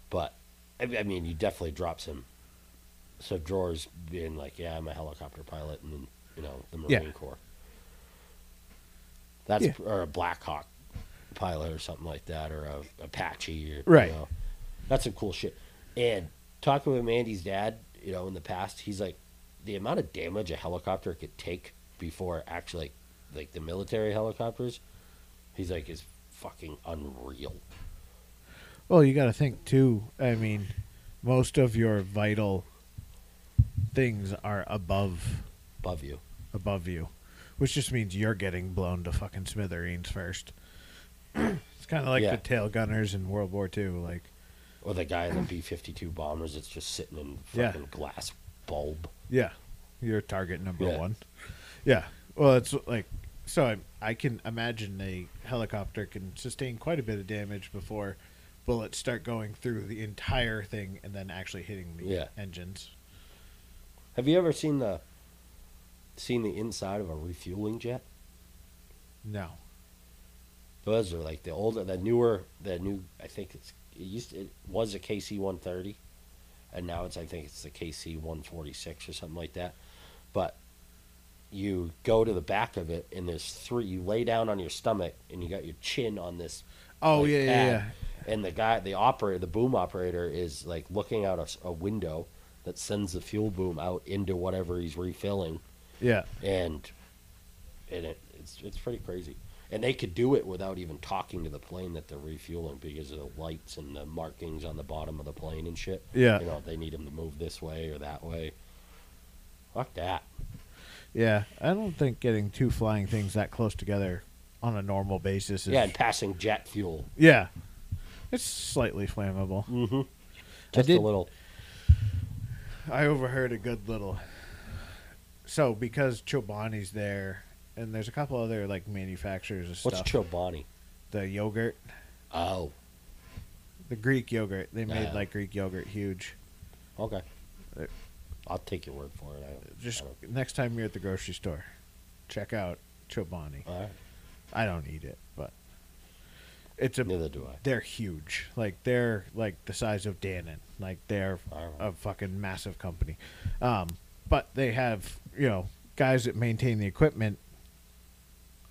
But I, I mean, you definitely drop some some drawers being like, yeah, I'm a helicopter pilot and then, you know, the Marine Yeah. Corps. That's Yeah. or a Black Hawk pilot or something like that or a Apache or Right. you know. That's some cool shit. And talking with Mandy's dad, you know, in the past, he's like the amount of damage a helicopter could take before actually like the military helicopters, he's like is fucking unreal. Well, you got to think too. I mean, most of your vital things are above Above you. above you, which just means you're getting blown to fucking smithereens first. it's kind of like Yeah. the tail gunners in World War II. Like, Or the guy in the B fifty two bombers that's just sitting in Yeah. fucking glass bulb. yeah, you're target number Yeah. one. Yeah. Well, it's like so. I, I can imagine a helicopter can sustain quite a bit of damage before bullets start going through the entire thing and then actually hitting the Yeah. engines. Have you ever seen the seen the inside of a refueling jet? No. Those are like the older, the newer, the new. I think it's it used to, it was a KC one thirty, and now it's I think it's the KC one forty six or something like that. But you go to the back of it, and there's three. You lay down on your stomach, and you got your chin on this. Oh like, yeah, yeah, pad, yeah. And the guy, the operator, the boom operator, is like looking out a window that sends the fuel boom out into whatever he's refilling, Yeah. and and it, it's it's pretty crazy. And they could do it without even talking to the plane that they're refueling because of the lights and the markings on the bottom of the plane and shit. Yeah. You know, they need them to move this way or that way. Fuck that. Yeah, I don't think getting two flying things that close together on a normal basis is. Yeah, and passing jet fuel. Yeah. It's slightly flammable. Mm-hmm. Just did- a little. I overheard a good little. So because Chobani's there, and there's a couple other like manufacturers of What's stuff. Chobani? the yogurt, Oh, the Greek yogurt. They made Yeah. like Greek yogurt huge. okay. Uh, I'll take your word for it. I, Just I don't- next time you're at the grocery store, check out Chobani. all right. I don't eat it, but it's a Neither do I. they're huge. Like they're like the size of Dannon. Like they're a fucking massive company. Um, but they have you know guys that maintain the equipment.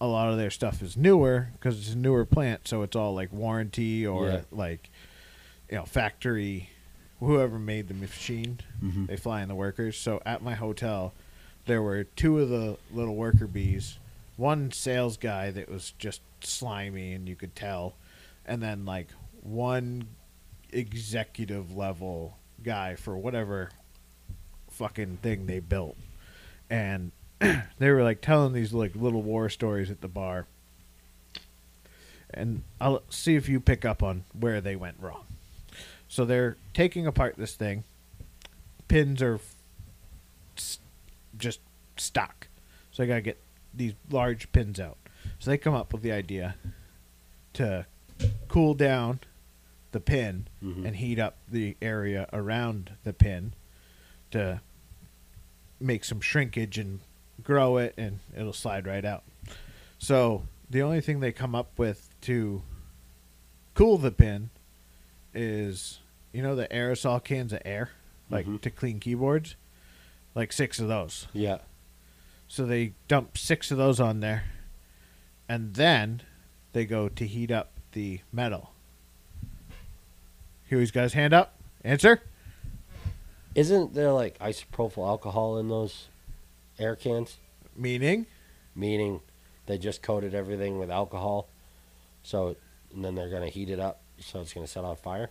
A lot of their stuff is newer because it's a newer plant, so it's all like warranty or Yeah. like you know factory. Whoever made the machine, Mhm. they fly in the workers. So at my hotel, there were two of the little worker bees. One sales guy that was just slimy and you could tell, and then like one executive level guy for whatever fucking thing they built. And they were like telling these like little war stories at the bar. And I'll see if you pick up on where they went wrong. So they're taking apart this thing. Pins are s- just stuck. So I got to get these large pins out. So they come up with the idea to cool down the pin Mhm. and heat up the area around the pin to make some shrinkage and grow it and it'll slide right out. So the only thing they come up with to cool the pin is you know the aerosol cans of air like Mhm. to clean keyboards like six of those Yeah. so they dump six of those on there, and then they go to heat up the metal. Huey's got his hand up. Answer. Isn't there like isopropyl alcohol in those air cans? Meaning, Meaning they just coated everything with alcohol, so and then they're gonna heat it up, so it's gonna set on fire.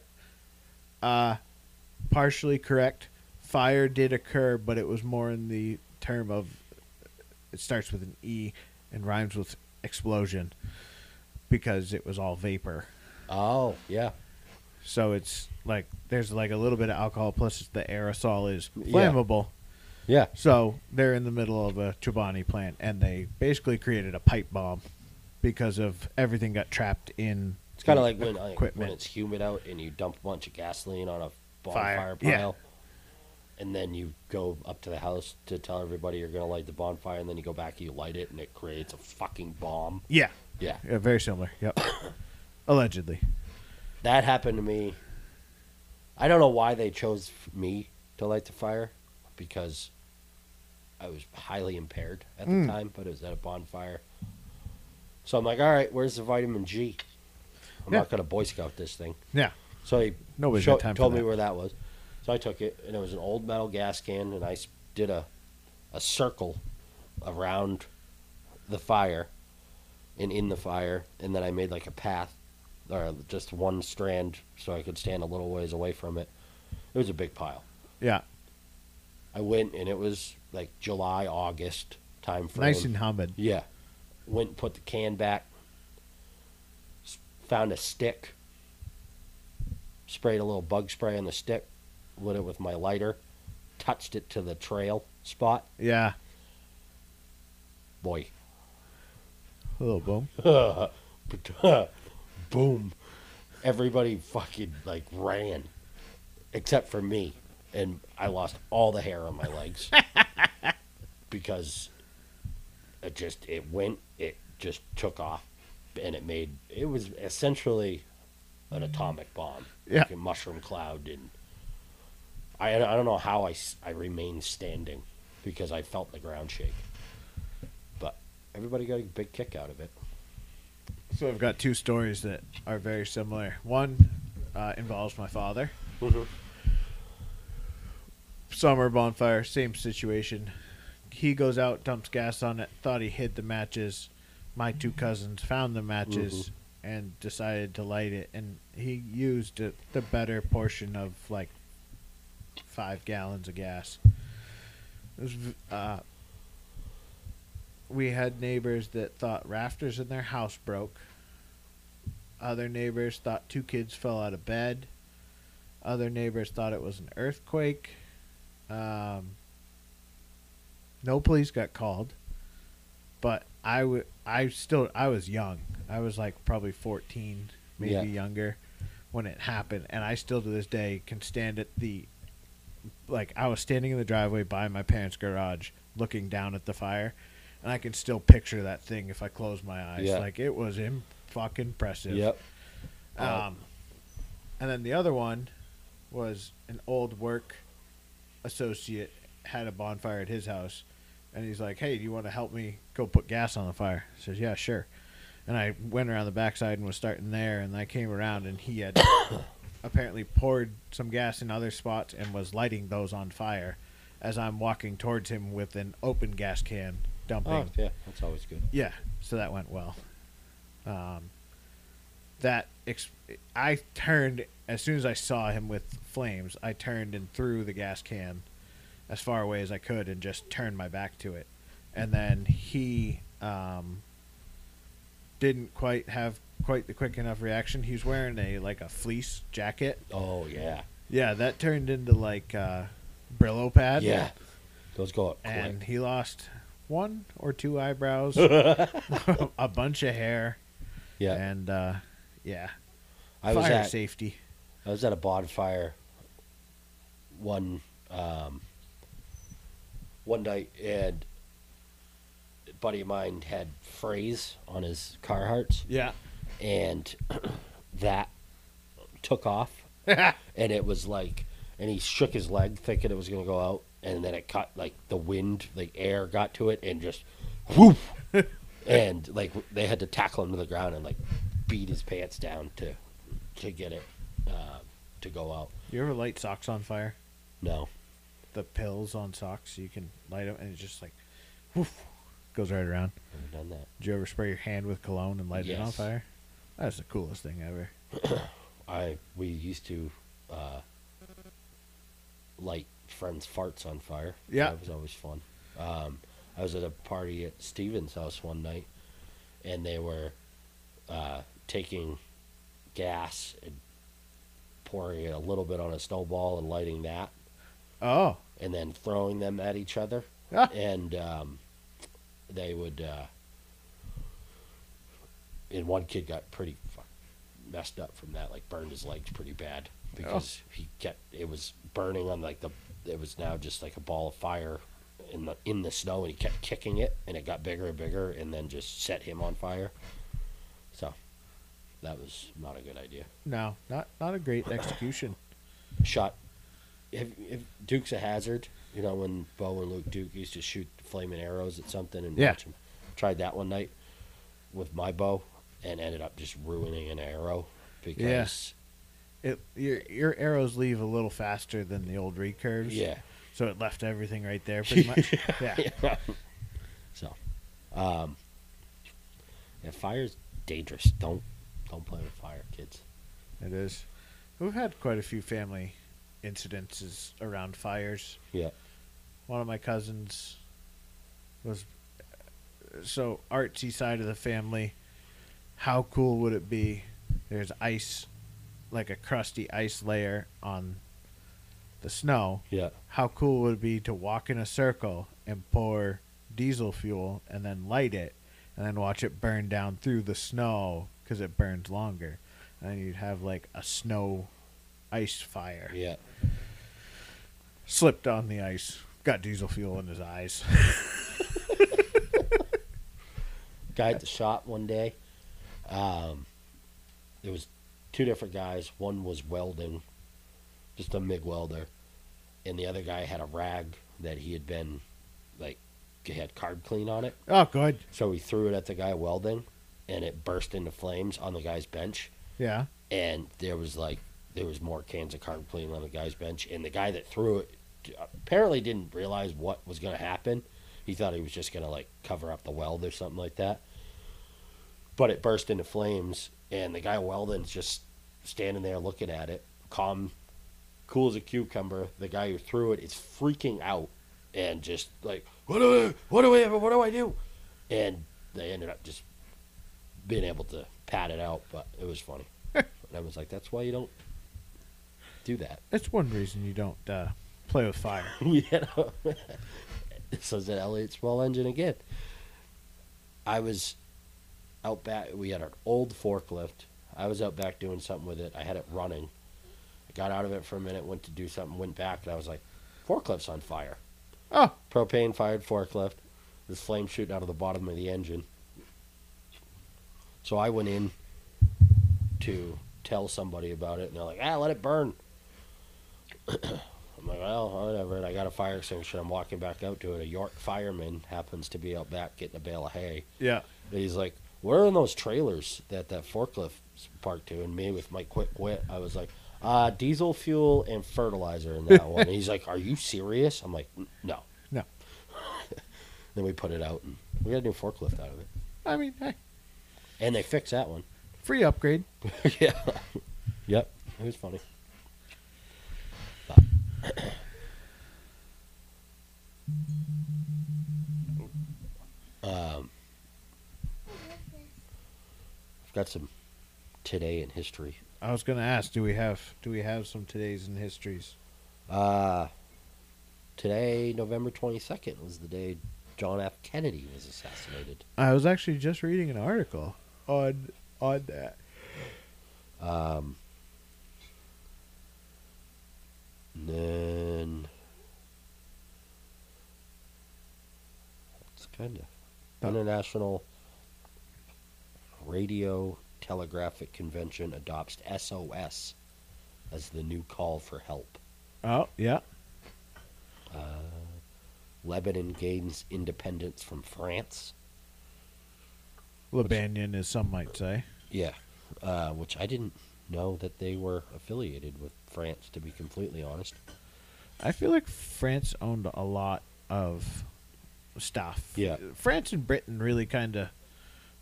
uh, partially correct. Fire did occur, but it was more in the term of it starts with an E and rhymes with explosion because it was all vapor. Oh yeah, So it's like there's like a little bit of alcohol plus the aerosol is flammable. Yeah. So they're in the middle of a Chobani plant, and they basically created a pipe bomb because of everything got trapped in. It's kind of like when like, when it's humid out and you dump a bunch of gasoline on a Fire, bonfire yeah. pile, and then you go up to the house to tell everybody you're gonna light the bonfire, and then you go back and you light it, and it creates a fucking bomb. Yeah, Yeah, yeah, very similar. Yep, allegedly. that happened to me. I don't know why they chose me to light the fire, because I was highly impaired at the Mm. time, but it was at a bonfire. So I'm like, all right, where's the vitamin G? I'm Yeah. not gonna Boy Scout this thing. Yeah, So he Nobody's show- told me where that was. So I took it, and it was an old metal gas can, and I did a, a circle around the fire and in the fire, and then I made like a path, or just one strand, so I could stand a little ways away from it. It was a big pile. yeah, I went, and it was like July, August time frame. nice and humid. Yeah. Went and put the can back. Found a stick. Sprayed a little bug spray on the stick. Lit it with my lighter. Touched it to the trail spot. Yeah, Boy. a little boom. Boom. Everybody fucking like ran. Except for me. And I lost all the hair on my legs. because it just it went it just took off and it made it was essentially an atomic bomb Yeah. like a mushroom cloud and I, I don't know how I, I remained standing because I felt the ground shake but everybody got a big kick out of it So I've got two stories that are very similar. One uh, involves my father. Summer bonfire, same situation. He goes out, dumps gas on it, thought he hid the matches. My two cousins found the matches and decided to light it, and he used it, the better portion of like five gallons of gas. It was, uh, we had neighbors that thought rafters in their house broke. Other neighbors thought two kids fell out of bed. Other neighbors thought it was an earthquake. Um, no police got called, but I would. I still. I was young. I was like probably fourteen, maybe Yeah. younger, when it happened, and I still to this day can stand at the. Like I was standing in the driveway by my parents' garage, looking down at the fire, and I can still picture that thing if I close my eyes. Yeah. Like it was Im- fucking impressive. yep Um, and then the other one was an old work associate had a bonfire at his house, and he's like, "Hey, do you want to help me go put gas on the fire?" I says, "Yeah, sure." And I went around the backside and was starting there, and I came around and he had apparently poured some gas in other spots and was lighting those on fire as I'm walking towards him with an open gas can dumping oh yeah that's always good yeah, so that went well. Um, that ex- I turned as soon as I saw him with flames. I turned and threw the gas can as far away as I could and just turned my back to it. And then he um, didn't quite have quite the quick enough reaction. He was wearing a like a fleece jacket. oh yeah Yeah, that turned into like uh, Brillo pad. yeah those go up and quick he lost one or two eyebrows, a bunch of hair, yeah and uh, yeah, I was fire at safety. I was at a bonfire one um, one night, and a buddy of mine had phrase on his Carhartts, Yeah, and that took off, and it was like, and he shook his leg thinking it was gonna go out, and then it cut like the wind, the air got to it, and just whoop, and like they had to tackle him to the ground and like beat his pants down to to get it uh, to go out. you ever light socks on fire? No. The pills on socks, you can light them, and it just like, woof, goes right around. Never done that. Did you ever spray your hand with cologne and light it on fire? That's the coolest thing ever. I we used to uh, light friends' farts on fire. Yeah. that was always fun. Um, I was at a party at Steven's house one night, and they were uh, taking gas and pouring it a little bit on a snowball and lighting that. Oh. and then throwing them at each other. Ah. And um, they would. Uh, and one kid got pretty messed up from that, like burned his legs pretty bad because he kept it was burning on like the it was now just like a ball of fire in the in the snow, and he kept kicking it, and it got bigger and bigger, and then just set him on fire. That was not a good idea. No, not not a great execution. shot. If, if Dukes of Hazzard, you know when Bo and Luke Duke used to shoot flaming arrows at something and Yeah. watch. Tried that one night with my bow and ended up just ruining an arrow because It your your arrows leave a little faster than the old recurves. yeah, So it left everything right there pretty much. yeah. so, um, yeah, fire's dangerous. Don't don't play with fire, kids. It is. We've had quite a few family incidences around fires. Yeah. One of my cousins was so artsy side of the family. How cool would it be? There's ice, like a crusty ice layer on the snow. Yeah, How cool would it be to walk in a circle and pour diesel fuel and then light it and then watch it burn down through the snow because it burns longer. And then you'd have like a snow ice fire. yeah. Slipped on the ice, got diesel fuel in his eyes. guy at the shop one day. Um, there was two different guys. One was welding, just a MIG welder, and the other guy had a rag that he had been like had carb clean on it. Oh, good. So he threw it at the guy welding, and it burst into flames on the guy's bench. Yeah. And there was like there was more cans of carb clean on the guy's bench, and the guy that threw it apparently didn't realize what was going to happen. He thought he was just going to like cover up the weld or something like that. But it burst into flames, and the guy welding's just standing there looking at it, calm, cool as a cucumber. The guy who threw it is freaking out and just like, what do I, what do I, what do I do? And they ended up just being able to pat it out, but it was funny. and I was like, that's why you don't do that. That's one reason you don't uh, play with fire. you know. so is that Elliott Small Engine again. I was out back. We had an old forklift. I was out back doing something with it. I had it running. I got out of it for a minute, went to do something, went back, and I was like, forklift's on fire. Oh. Propane fired forklift. There's flame shooting out of the bottom of the engine. So I went in to tell somebody about it, and they're like, ah, let it burn. I'm like, well, whatever. And I got a fire extinguisher. I'm walking back out to it. A York fireman happens to be out back getting a bale of hay. Yeah. And he's like, where are those trailers that that forklift's parked to? And me, with my quick wit, I was like, uh, diesel fuel and fertilizer in that one. And he's like, are you serious? I'm like, no. No. then we put it out, and we got a new forklift out of it. I mean, hey, And they fixed that one. free upgrade. yeah. Yep. It was funny. Um, I've got some today in history. I was gonna ask, do we have do we have some today's in histories? Uh, today, November 22nd, was the day John F. Kennedy was assassinated. I was actually just reading an article on on that. Um, then it's kind of. International Radio Telegraphic Convention adopts SOS as the new call for help. Oh yeah, Uh, Lebanon gains independence from France. Lebannon, as some might say. Yeah, uh, which I didn't know that they were affiliated with France. To be completely honest. I feel like France owned a lot of stuff. Yeah. France and Britain really kind of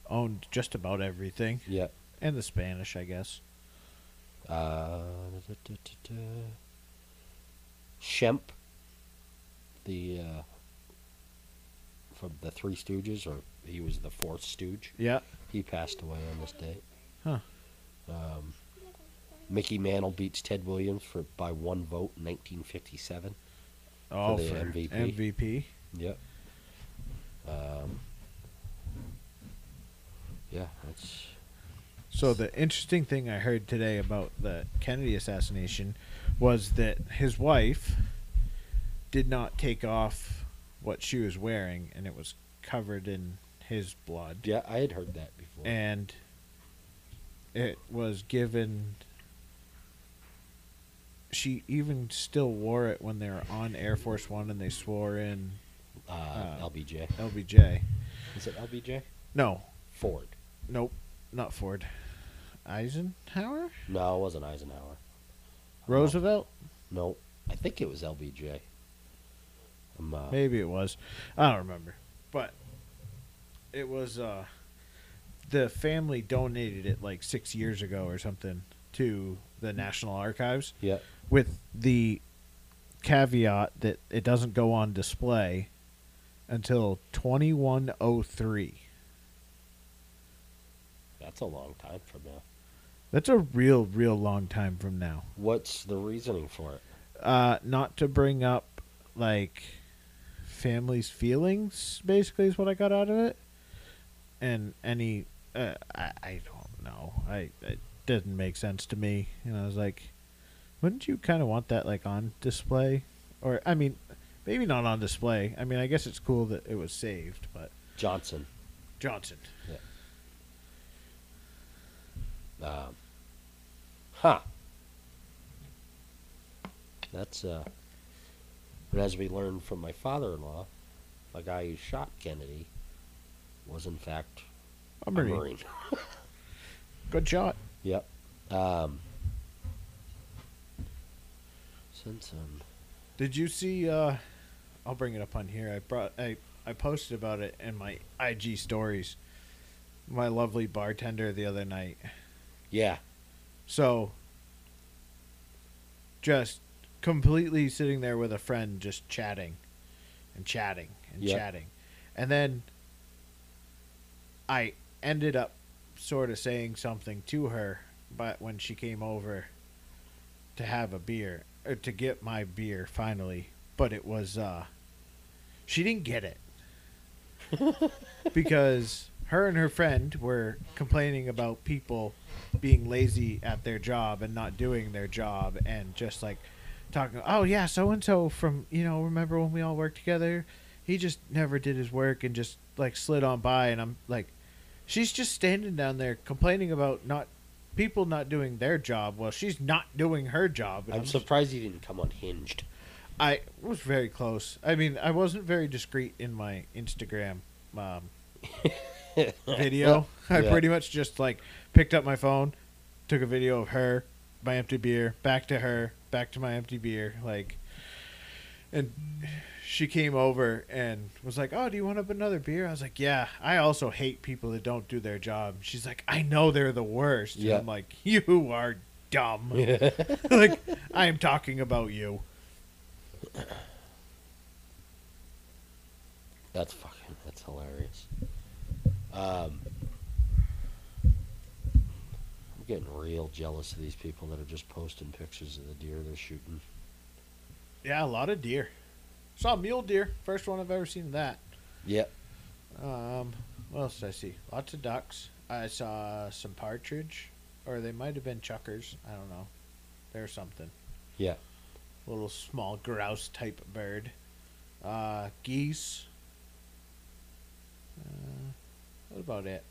owned just about everything, Yeah. and the Spanish, I guess. Uh, da, da, da. Shemp, the uh, from the Three Stooges, or he was the fourth Stooge. Yeah. He passed away on this date. Huh. Um, Mickey Mantle beats Ted Williams for by one vote in 1957. Oh, the for MVP. MVP. Yep. Um, yeah, that's So the interesting thing I heard today about the Kennedy assassination was that his wife did not take off what she was wearing, and it was covered in his blood, yeah. I had heard that before. and it was given. She even still wore it when they were on Air Force One, and they swore in uh, uh, LBJ. LBJ. Is it LBJ? No, Ford. nope, not Ford. Eisenhower, No, it wasn't Eisenhower. Roosevelt. No, I think it was LBJ. Um, uh, Maybe it was. I don't remember. But it was uh the family donated it like 6 years ago or something to the National Archives yeah. with the caveat that it doesn't go on display until 2103. That's a long time from now. That's a real real long time from now. What's the reasoning for it? Uh not to bring up like family's feelings basically is what I got out of it. And any uh, I I don't know. I it didn't make sense to me. And I was like wouldn't you kind of want that like on display or I mean maybe not on display. I mean I guess it's cool that it was saved, but Johnson. Johnson. yeah, Um, huh. That's uh. But as we learned from my father-in-law, the guy who shot Kennedy was in fact A a Marine. Marine. Good shot. Yep. Um. Since um. Did you see? uh I'll bring it up on here. I brought. I I posted about it in my IG stories. My lovely bartender the other night. Yeah. So. Just completely sitting there with a friend, just chatting, and chatting and Yep. chatting, and then. I ended up sort of saying something to her, but when she came over to have a beer or to get my beer finally, but it was uh she didn't get it. because her and her friend were complaining about people being lazy at their job and not doing their job and just like talking oh yeah so and so from you know remember when we all worked together he just never did his work and just like slid on by and i'm like she's just standing down there complaining about not people not doing their job well she's not doing her job I'm I'm surprised he didn't come unhinged. I was very close. I mean, I wasn't very discreet in my Instagram um, video. I Yeah. pretty much just like picked up my phone, took a video of her, my empty beer, back to her, back to my empty beer, like. And she came over and was like, "Oh, do you want up another beer?" I was like, "Yeah." I also hate people that don't do their job. She's like, "I know they're the worst." And Yeah. I'm like, "You are dumb." Yeah. like I am talking about you. That's fucking. That's hilarious. Um, I'm getting real jealous of these people that are just posting pictures of the deer they're shooting. Yeah, a lot of deer. Saw mule deer. First one I've ever seen that. Yep. Um, what else did I see? Lots of ducks. I saw some partridge, or they might have been chukars. I don't know. There's something. Yeah. Little small grouse type bird. Uh, geese. Uh, what about it?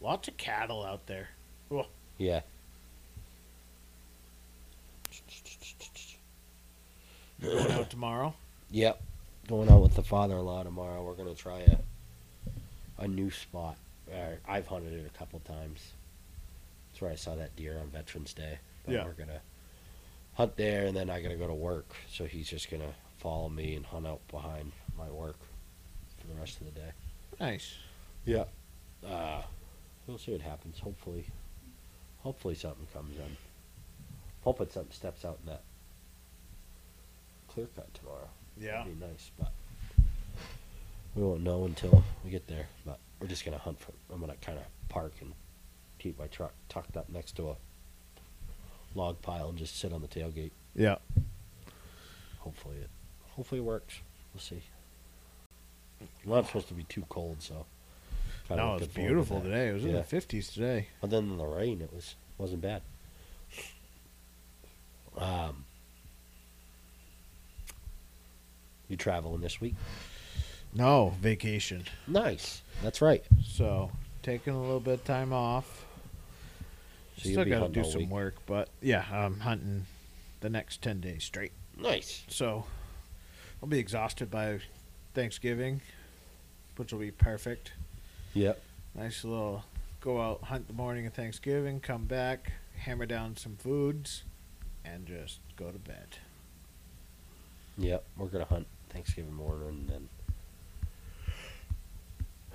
Lots of cattle out there. Oh, Yeah. going out tomorrow? Yep. Going out with the father-in-law tomorrow. We're gonna try a a new spot. Uh, I've hunted it a couple times. That's where I saw that deer on Veterans Day. But Yeah. We're gonna hunt there, and then I gotta go to work. So he's just gonna follow me and hunt out behind my work for the rest of the day. Nice. Yeah. Uh, we'll see what happens. Hopefully, hopefully something comes in. Hoping something steps out in that clear cut tomorrow. Yeah. That'd be nice, but we won't know until we get there. But we're just gonna hunt for. I'm gonna kind of park and keep my truck tucked up next to a log pile and just sit on the tailgate. Yeah. Hopefully it. hopefully it works. We'll see. Not supposed to be too cold, so. no, it's to beautiful today. It was in the fifties today. Other than the rain, it was wasn't bad. Um, you traveling this week? No vacation. Nice. That's right. So taking a little bit of time off. So Still got to do some week. work, but yeah, I'm hunting the next ten days straight. Nice. So I'll be exhausted by Thanksgiving, which will be perfect. Yep. Nice little go out hunt the morning of Thanksgiving, come back, hammer down some foods, and just go to bed. Yep. We're gonna hunt Thanksgiving morning and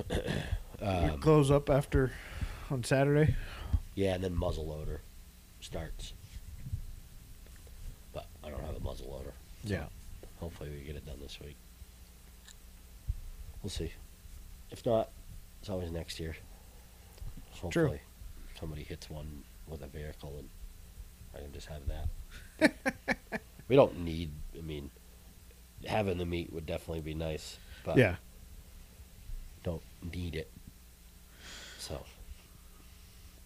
then. um, close up after on Saturday. yeah, and then muzzleloader starts. But I don't have a muzzleloader. Yeah. Hopefully we get it done this week. We'll see. If not, it's always next year. So True. somebody hits one with a vehicle and I can just have that. we don't need I mean having the meat would definitely be nice, but yeah. don't need it. So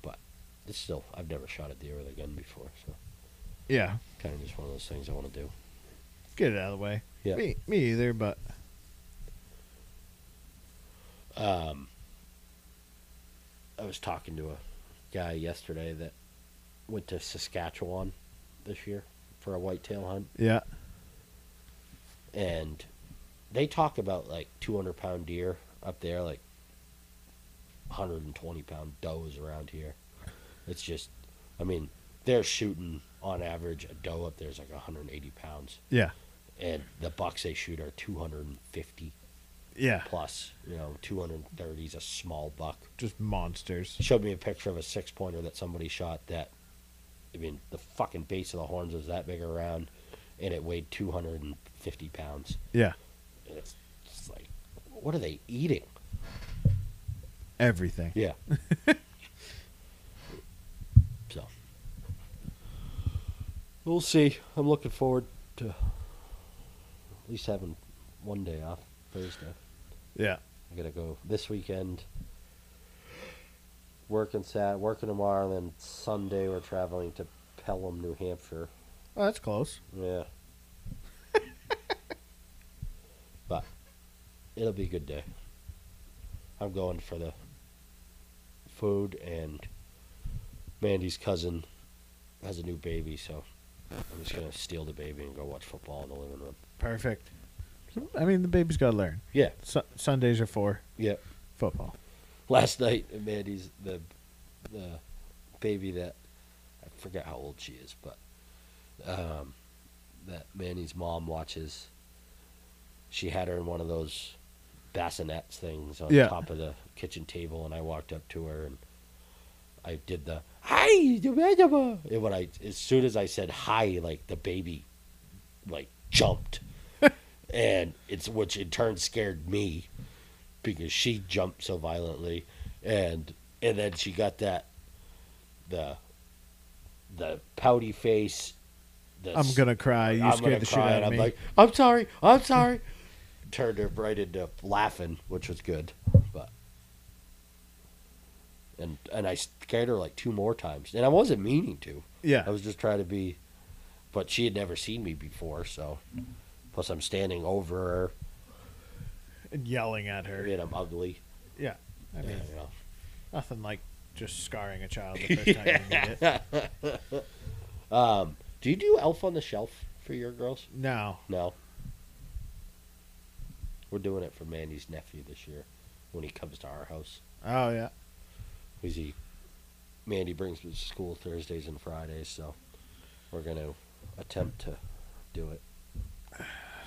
but it's still I've never shot a deer with a gun before, so Yeah. kind of just one of those things I want to do. Get it out of the way. Yeah. Me, me either, but Um, I was talking to a guy yesterday that went to Saskatchewan this year for a whitetail hunt, yeah. And they talk about like 200 pound deer up there, like 120 pound does around here. It's just, I mean, they're shooting on average a doe up there is like 180 pounds, Yeah. and the bucks they shoot are 250 Yeah. plus. You know, 230 is a small buck. Just monsters. showed me a picture of a six pointer that somebody shot that I mean the fucking base of the horns was that big around and it weighed 250 pounds Yeah. and it's just like what are they eating Everything. yeah so we'll see i'm looking forward to at least having one day off thursday Yeah. I gotta go this weekend. Working Sat, working tomorrow, and then Sunday we're traveling to Pelham, New Hampshire. Oh, that's close. Yeah. But it'll be a good day. I'm going for the food, and Mandy's cousin has a new baby, so I'm just gonna steal the baby and go watch football in the living room. Perfect. I mean, the baby's got to learn. Yeah. Su- Sundays are for Yeah. football. last night Mandy's the the baby that I forget how old she is, but um, that Mandy's mom watches. She had her in one of those bassinets things on Yeah. top of the kitchen table, and I walked up to her and I did the hi, and when I as soon as I said hi, like the baby, like jumped, and it's which in turn scared me because she jumped so violently and and then she got that the the pouty face the I'm gonna cry. You I'm scared the shit out of I'm me. like I'm sorry I'm sorry turned her right into laughing which was good but and and I scared her like two more times and I wasn't meaning to yeah. I was just trying to be but she had never seen me before so plus I'm standing over her and yelling at her. and I'm ugly Yeah, I mean, you know. nothing like just scarring a child the first time you meet it. Um, do you do Elf on the Shelf for your girls? No. No. We're doing it for Mandy's nephew this year when he comes to our house. Oh yeah. Because he, Mandy brings me to school Thursdays and Fridays, so we're going to attempt to do it.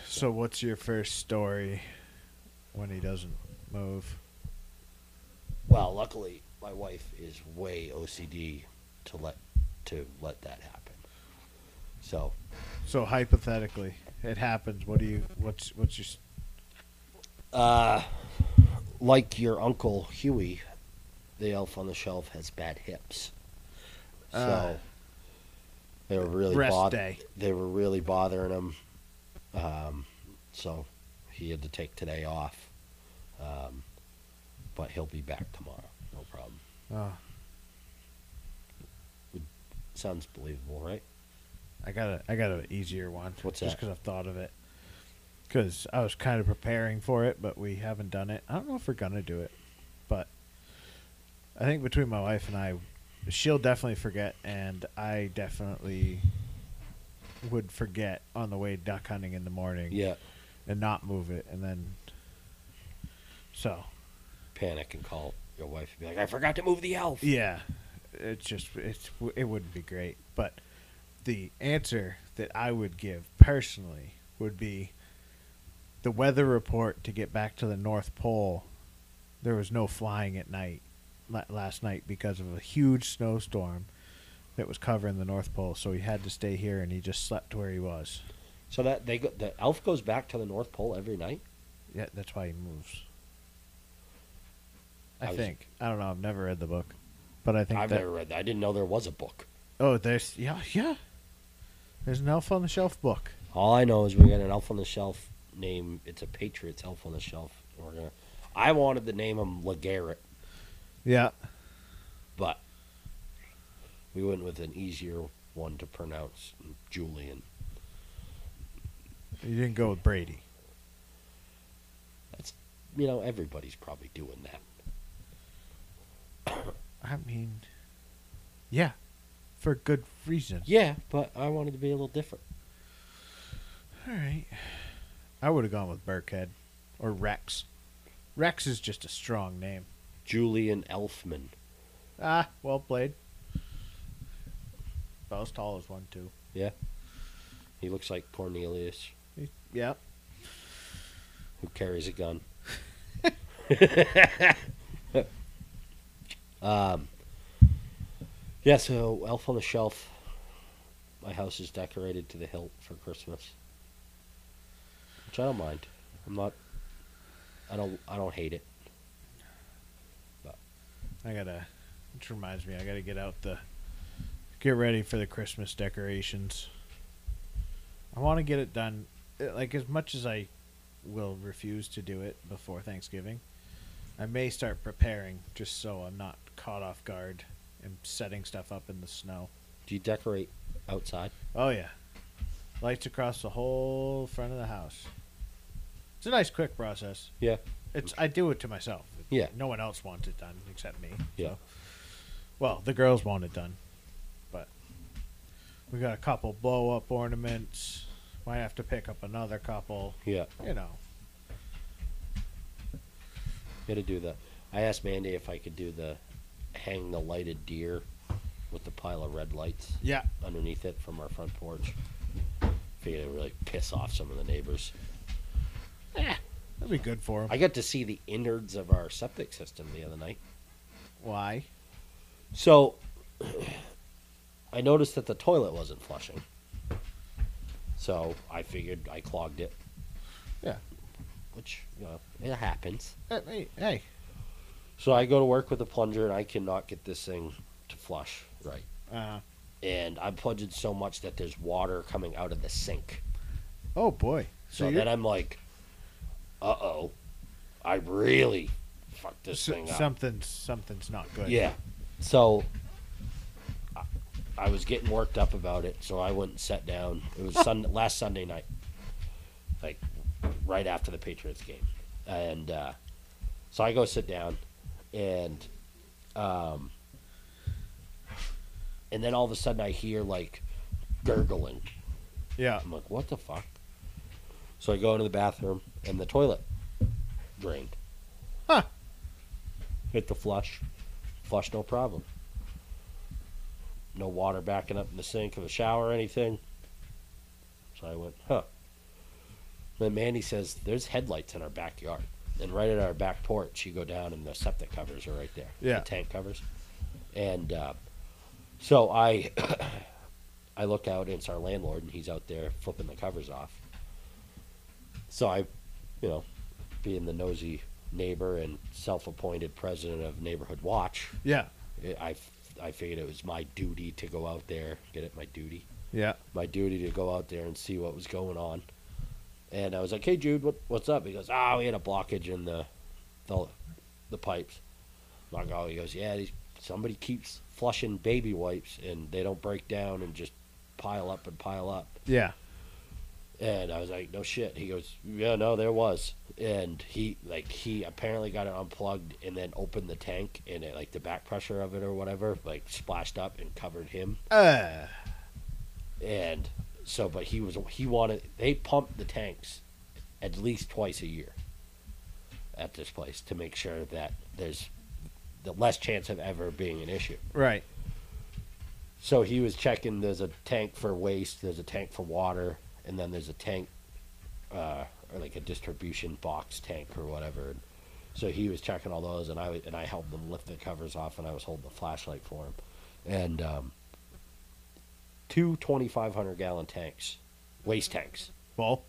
So what's your first story when he doesn't move? Well, luckily, my wife is way OCD to let to let that happen. So So hypothetically, it happens. What do you? What's what's your? Uh, like your uncle Huey, the elf on the shelf has bad hips. So Uh, they were really rest day. they were really bothering him. Um, so he had to take today off. Um, but he'll be back tomorrow. No problem. Oh, Sounds believable, right? I got a I got an easier one. What's just that? because I've thought of it. Because I was kind of preparing for it, but we haven't done it. I don't know if we're gonna do it, but I think between my wife and I, she'll definitely forget, and I definitely would forget on the way duck hunting in the morning. Yeah. and not move it, and then so Panic and call your wife and be like, I forgot to move the elf. yeah, it's just it's it wouldn't be great. But the answer that I would give personally would be the weather report to get back to the North Pole. There was no flying at night last night because of a huge snowstorm that was covering the North Pole. So he had to stay here, and he just slept where he was. So that they go, the elf goes back to the North Pole every night. Yeah, that's why he moves. I, I was- think. I don't know. I've never read the book, but I think I've that. never read that. I didn't know there was a book. Oh, there's yeah, yeah. There's an Elf on the Shelf book. All I know is we got an elf on the shelf name. It's a Patriots elf on the shelf. We're gonna. I wanted to name him LeGarrette, Yeah, but we went with an easier one to pronounce, Julian. you didn't go with Brady. That's you know, everybody's probably doing that. I mean, yeah, for good reason. Yeah, but I wanted to be a little different. All right. I would have gone with Burkhead or Rex. Rex is just a strong name. Julian Elfman. Ah, well played. About as tall as one too. Yeah. He looks like Cornelius, Yeah. who carries a gun. um, yeah, so Elf on the Shelf. My house is decorated to the hilt for Christmas, which I don't mind. I'm not. I don't. I don't hate it. But I gotta. Which reminds me, I gotta get out the. Get ready for the Christmas decorations. I want to get it done. uh, Like as much as I will refuse to do it before Thanksgiving, I may start preparing just so I'm not caught off guard and setting stuff up in the snow. Do you decorate outside? Oh yeah, lights across the whole front of the house. It's a nice, quick process. Yeah. It's I do it to myself. Yeah. No one else wants it done except me. Yeah. so. Well, the girls want it done, but we got a couple blow up ornaments. Might have to pick up another couple. Yeah. You know. Got to do the I asked Mandy if I could do the hang the lighted deer with the pile of red lights Yeah. underneath it from our front porch. Figured it would really piss off some of the neighbors. That'd be good for him. I got to see the innards of our septic system the other night. Why? So I noticed that the toilet wasn't flushing. So I figured I clogged it. Yeah. Which, you know, it happens. Hey, hey, hey. So I go to work with a plunger and I cannot get this thing to flush right. Uh, And I'm plunging so much that there's water coming out of the sink. oh boy. So, you're- then I'm like, uh oh, I really fucked this so- thing up. something's something's not good. Yeah. So I, I was getting worked up about it, so I went and sat down. It was sun, last Sunday night, like right after the Patriots game, and uh, so I go sit down, and um, and then all of a sudden I hear like gurgling. Yeah. I'm like, what the fuck? So I go into the bathroom, and the toilet drained. Huh. Hit the flush. Flush, no problem. No water backing up in the sink of the shower or anything. So I went, huh. Then Mandy says, there's headlights in our backyard. And right at our back porch, you go down, and the septic covers are right there. Yeah. The tank covers. And uh, so I. I look out and it's our landlord and he's out there flipping the covers off. So I, you know, being the nosy neighbor and self-appointed president of Neighborhood Watch, Yeah. I, I figured it was my duty to go out there, get it, my duty, Yeah. my duty to go out there and see what was going on. And I was like, "Hey, Jude, what, what's up?" He goes, "Ah, we had a blockage in the the, the pipes." I'm like, "Oh," he goes, "Yeah, these, somebody keeps flushing baby wipes, and they don't break down and just pile up and pile up." Yeah. And I was like, "No shit." He goes, "Yeah, no, there was." And he like he apparently got it unplugged and then opened the tank, and it like the back pressure of it or whatever like splashed up and covered him. Uh, And so, but he was he wanted they pumped the tanks at least twice a year at this place to make sure that there's the less chance of ever being an issue. right. So he was checking. There's a tank for waste. There's a tank for water, and then there's a tank, uh, or like a distribution box tank or whatever. And so he was checking all those, and I w- and I helped them lift the covers off, and I was holding the flashlight for him, and um, two 2,500 gallon tanks, waste tanks. Well,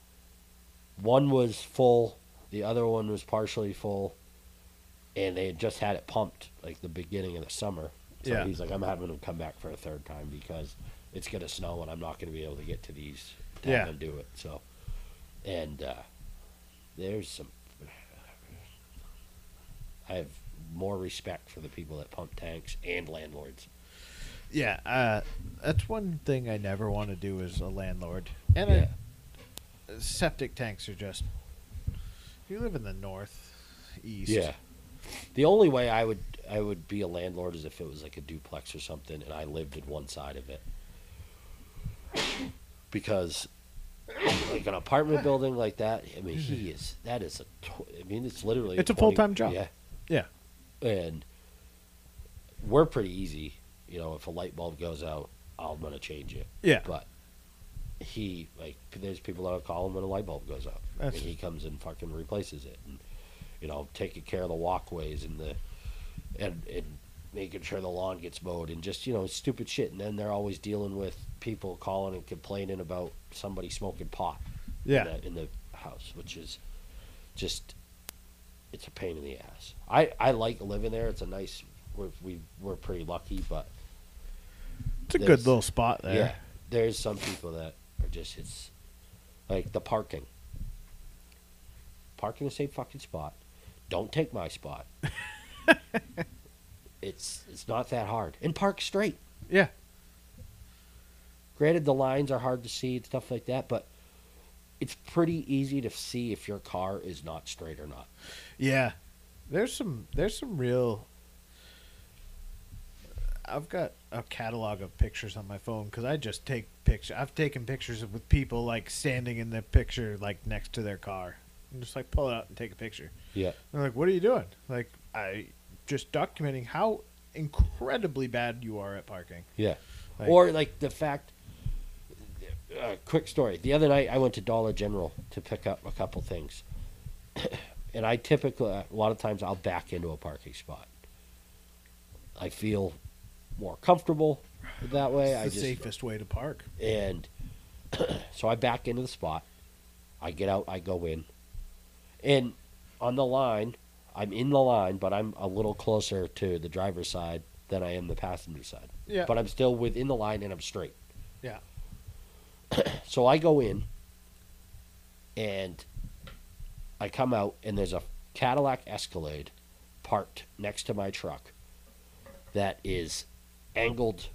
One was full, the other one was partially full, and they had just had it pumped like the beginning of the summer. So Yeah. he's like, I'm having them come back for a third time because it's gonna snow and I'm not gonna be able to get to these to Yeah. them do it. So, and uh, there's some. I have more respect for the people that pump tanks and landlords. yeah. Uh, that's one thing I never want to do as a landlord. And Yeah. septic tanks are just. You live in the north, east. Yeah. The only way I would I would be a landlord is if it was like a duplex or something and I lived in one side of it. Because like an apartment building like that, I mean, he is that is a tw- I mean, it's literally It's a 20 full-time job. Yeah. Yeah. And we're pretty easy, you know, if a light bulb goes out, I'm to change it. Yeah. But he like there's people that'll call him when a light bulb goes out, That's- and he comes and fucking replaces it, and you know taking care of the walkways and the and and making sure the lawn gets mowed and just you know stupid shit. And then they're always dealing with people calling and complaining about somebody smoking pot Yeah. in, the, in the house, which is just it's a pain in the ass. I I like living there. It's a nice. We're we we're pretty lucky, but It's a good little spot there. yeah, there's some people that are just it's like the parking. Park in the same fucking spot. Don't take my spot. it's it's not that hard. And park straight. Yeah. Granted the lines are hard to see and stuff like that, but it's pretty easy to see if your car is not straight or not. Yeah. There's some there's some real I've got a catalog of pictures on my phone because I just take pictures. I've taken pictures with people like standing in the picture like next to their car. And just like pull it out and take a picture. Yeah. They're like, "What are you doing?" Like, I just documenting how incredibly bad you are at parking. Yeah. Like- or like the fact. Uh, quick story. The other night, I went to Dollar General to pick up a couple things, and I typically a lot of times I'll back into a parking spot. I feel more comfortable that way. It's I the just safest way to park. and so I back into the spot. I get out. I go in, and on the line, I'm in the line, but I'm a little closer to the driver's side than I am the passenger side Yeah. but I'm still within the line and I'm straight. Yeah. So I go in and I come out and there's a Cadillac Escalade parked next to my truck that is angled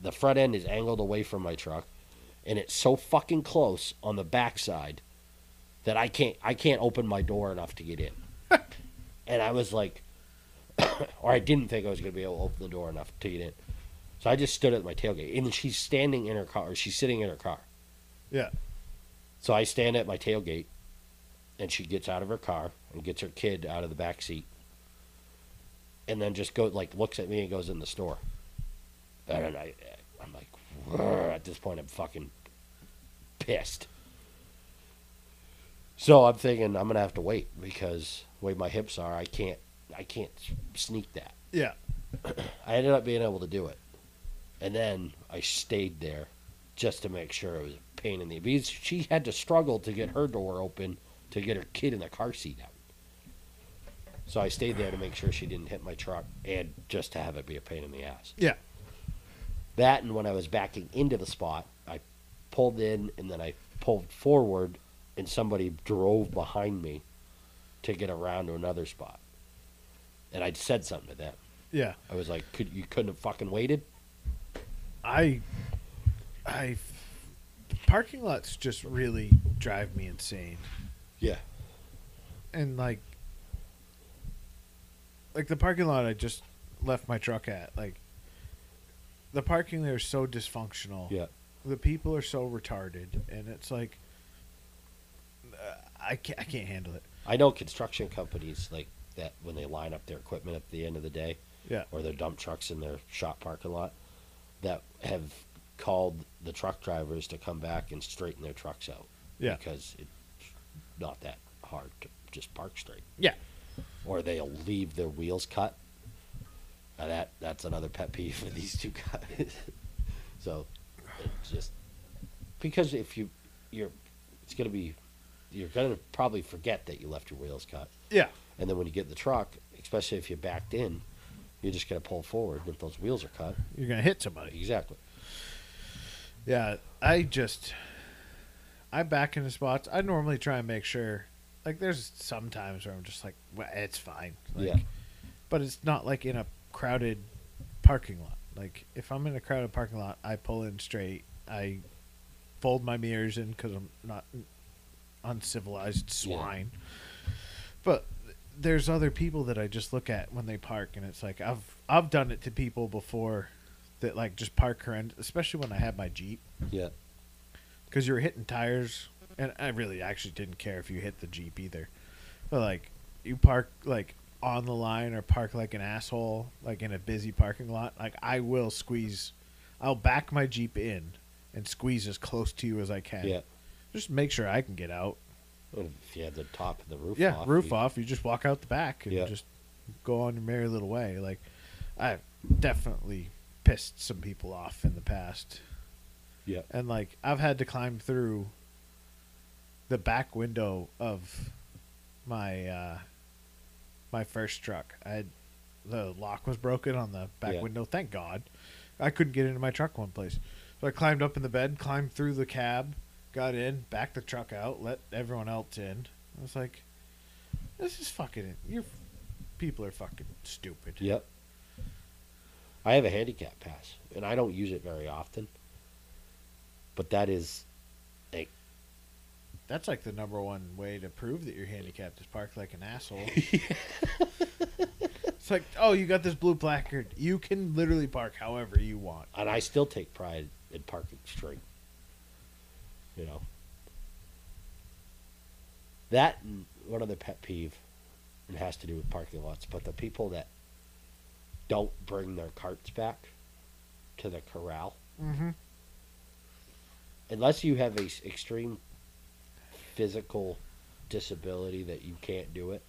the front end is angled away from my truck and it's so fucking close on the backside that I can't I can't open my door enough to get in. And I was like or I didn't think I was going to be able to open the door enough to get in. So I just stood at my tailgate, and she's standing in her car, or she's sitting in her car. Yeah. So I stand at my tailgate, and she gets out of her car and gets her kid out of the back seat, and then just go like looks at me and goes in the store. And I, I'm like, at this point, I'm fucking pissed. So I'm thinking I'm gonna have to wait because the way my hips are, I can't, I can't sneak that. Yeah. I ended up being able to do it. And then I stayed there just to make sure it was a pain in the because she had to struggle to get her door open to get her kid in the car seat out. So I stayed there to make sure she didn't hit my truck and just to have it be a pain in the ass. Yeah. That and when I was backing into the spot, I pulled in and then I pulled forward and somebody drove behind me to get around to another spot. And I'd said something to them. Yeah. I was like, "Could you couldn't have fucking waited?" I, I, parking lots just really drive me insane. Yeah. And like, like the parking lot I just left my truck at, like, the parking there is so dysfunctional. Yeah. The people are so retarded, and it's like, I can't, I can't handle it. I know construction companies like that when they line up their equipment at the end of the day, Yeah. or their dump trucks in their shop parking lot, that have called the truck drivers to come back and straighten their trucks out. Yeah. Because it's not that hard to just park straight. Yeah. Or they'll leave their wheels cut. And that that's another pet peeve for these two guys. so it's just because if you you're it's gonna be you're gonna probably forget that you left your wheels cut. Yeah. And then when you get in the truck, especially if you backed in, you're just gonna pull forward if those wheels are cut. You're gonna hit somebody. Exactly. Yeah, I just I back into spots. I normally try and make sure. Like, there's some times where I'm just like, well, it's fine. Like, Yeah. But it's not like in a crowded parking lot. Like, if I'm in a crowded parking lot, I pull in straight. I fold my mirrors in because I'm not uncivilized Yeah. swine. But there's other people that I just look at when they park, and it's like I've I've done it to people before that like just park horrendous, especially when I had my Jeep Yeah. because you were hitting tires, and I really actually didn't care if you hit the Jeep either. But like, you park like on the line or park like an asshole, like in a busy parking lot. Like I will squeeze, I'll back my Jeep in and squeeze as close to you as I can. Yeah. Just make sure I can get out. If you had the top of the roof yeah, off. roof you- off. You just walk out the back and Yeah. just go on your merry little way. Like, I've definitely pissed some people off in the past. Yeah. And like I've had to climb through the back window of my uh my first truck. I had the lock was broken on the back Yeah. window. Thank God. I couldn't get into my truck one place. So I climbed up in the bed, climbed through the cab, got in, backed the truck out, let everyone else in. I was like, this is fucking you're people are fucking stupid. Yep. I have a handicap pass, and I don't use it very often. But that is, like, That's like the number one way to prove that you're handicapped is park like an asshole. it's like, oh, you got this blue placard. You can literally park however you want. and I still take pride in parking straight. You know. That one other pet peeve, it has to do with parking lots, but the people that don't bring their carts back to the corral, Mm-hmm. unless you have a extreme physical disability that you can't do it,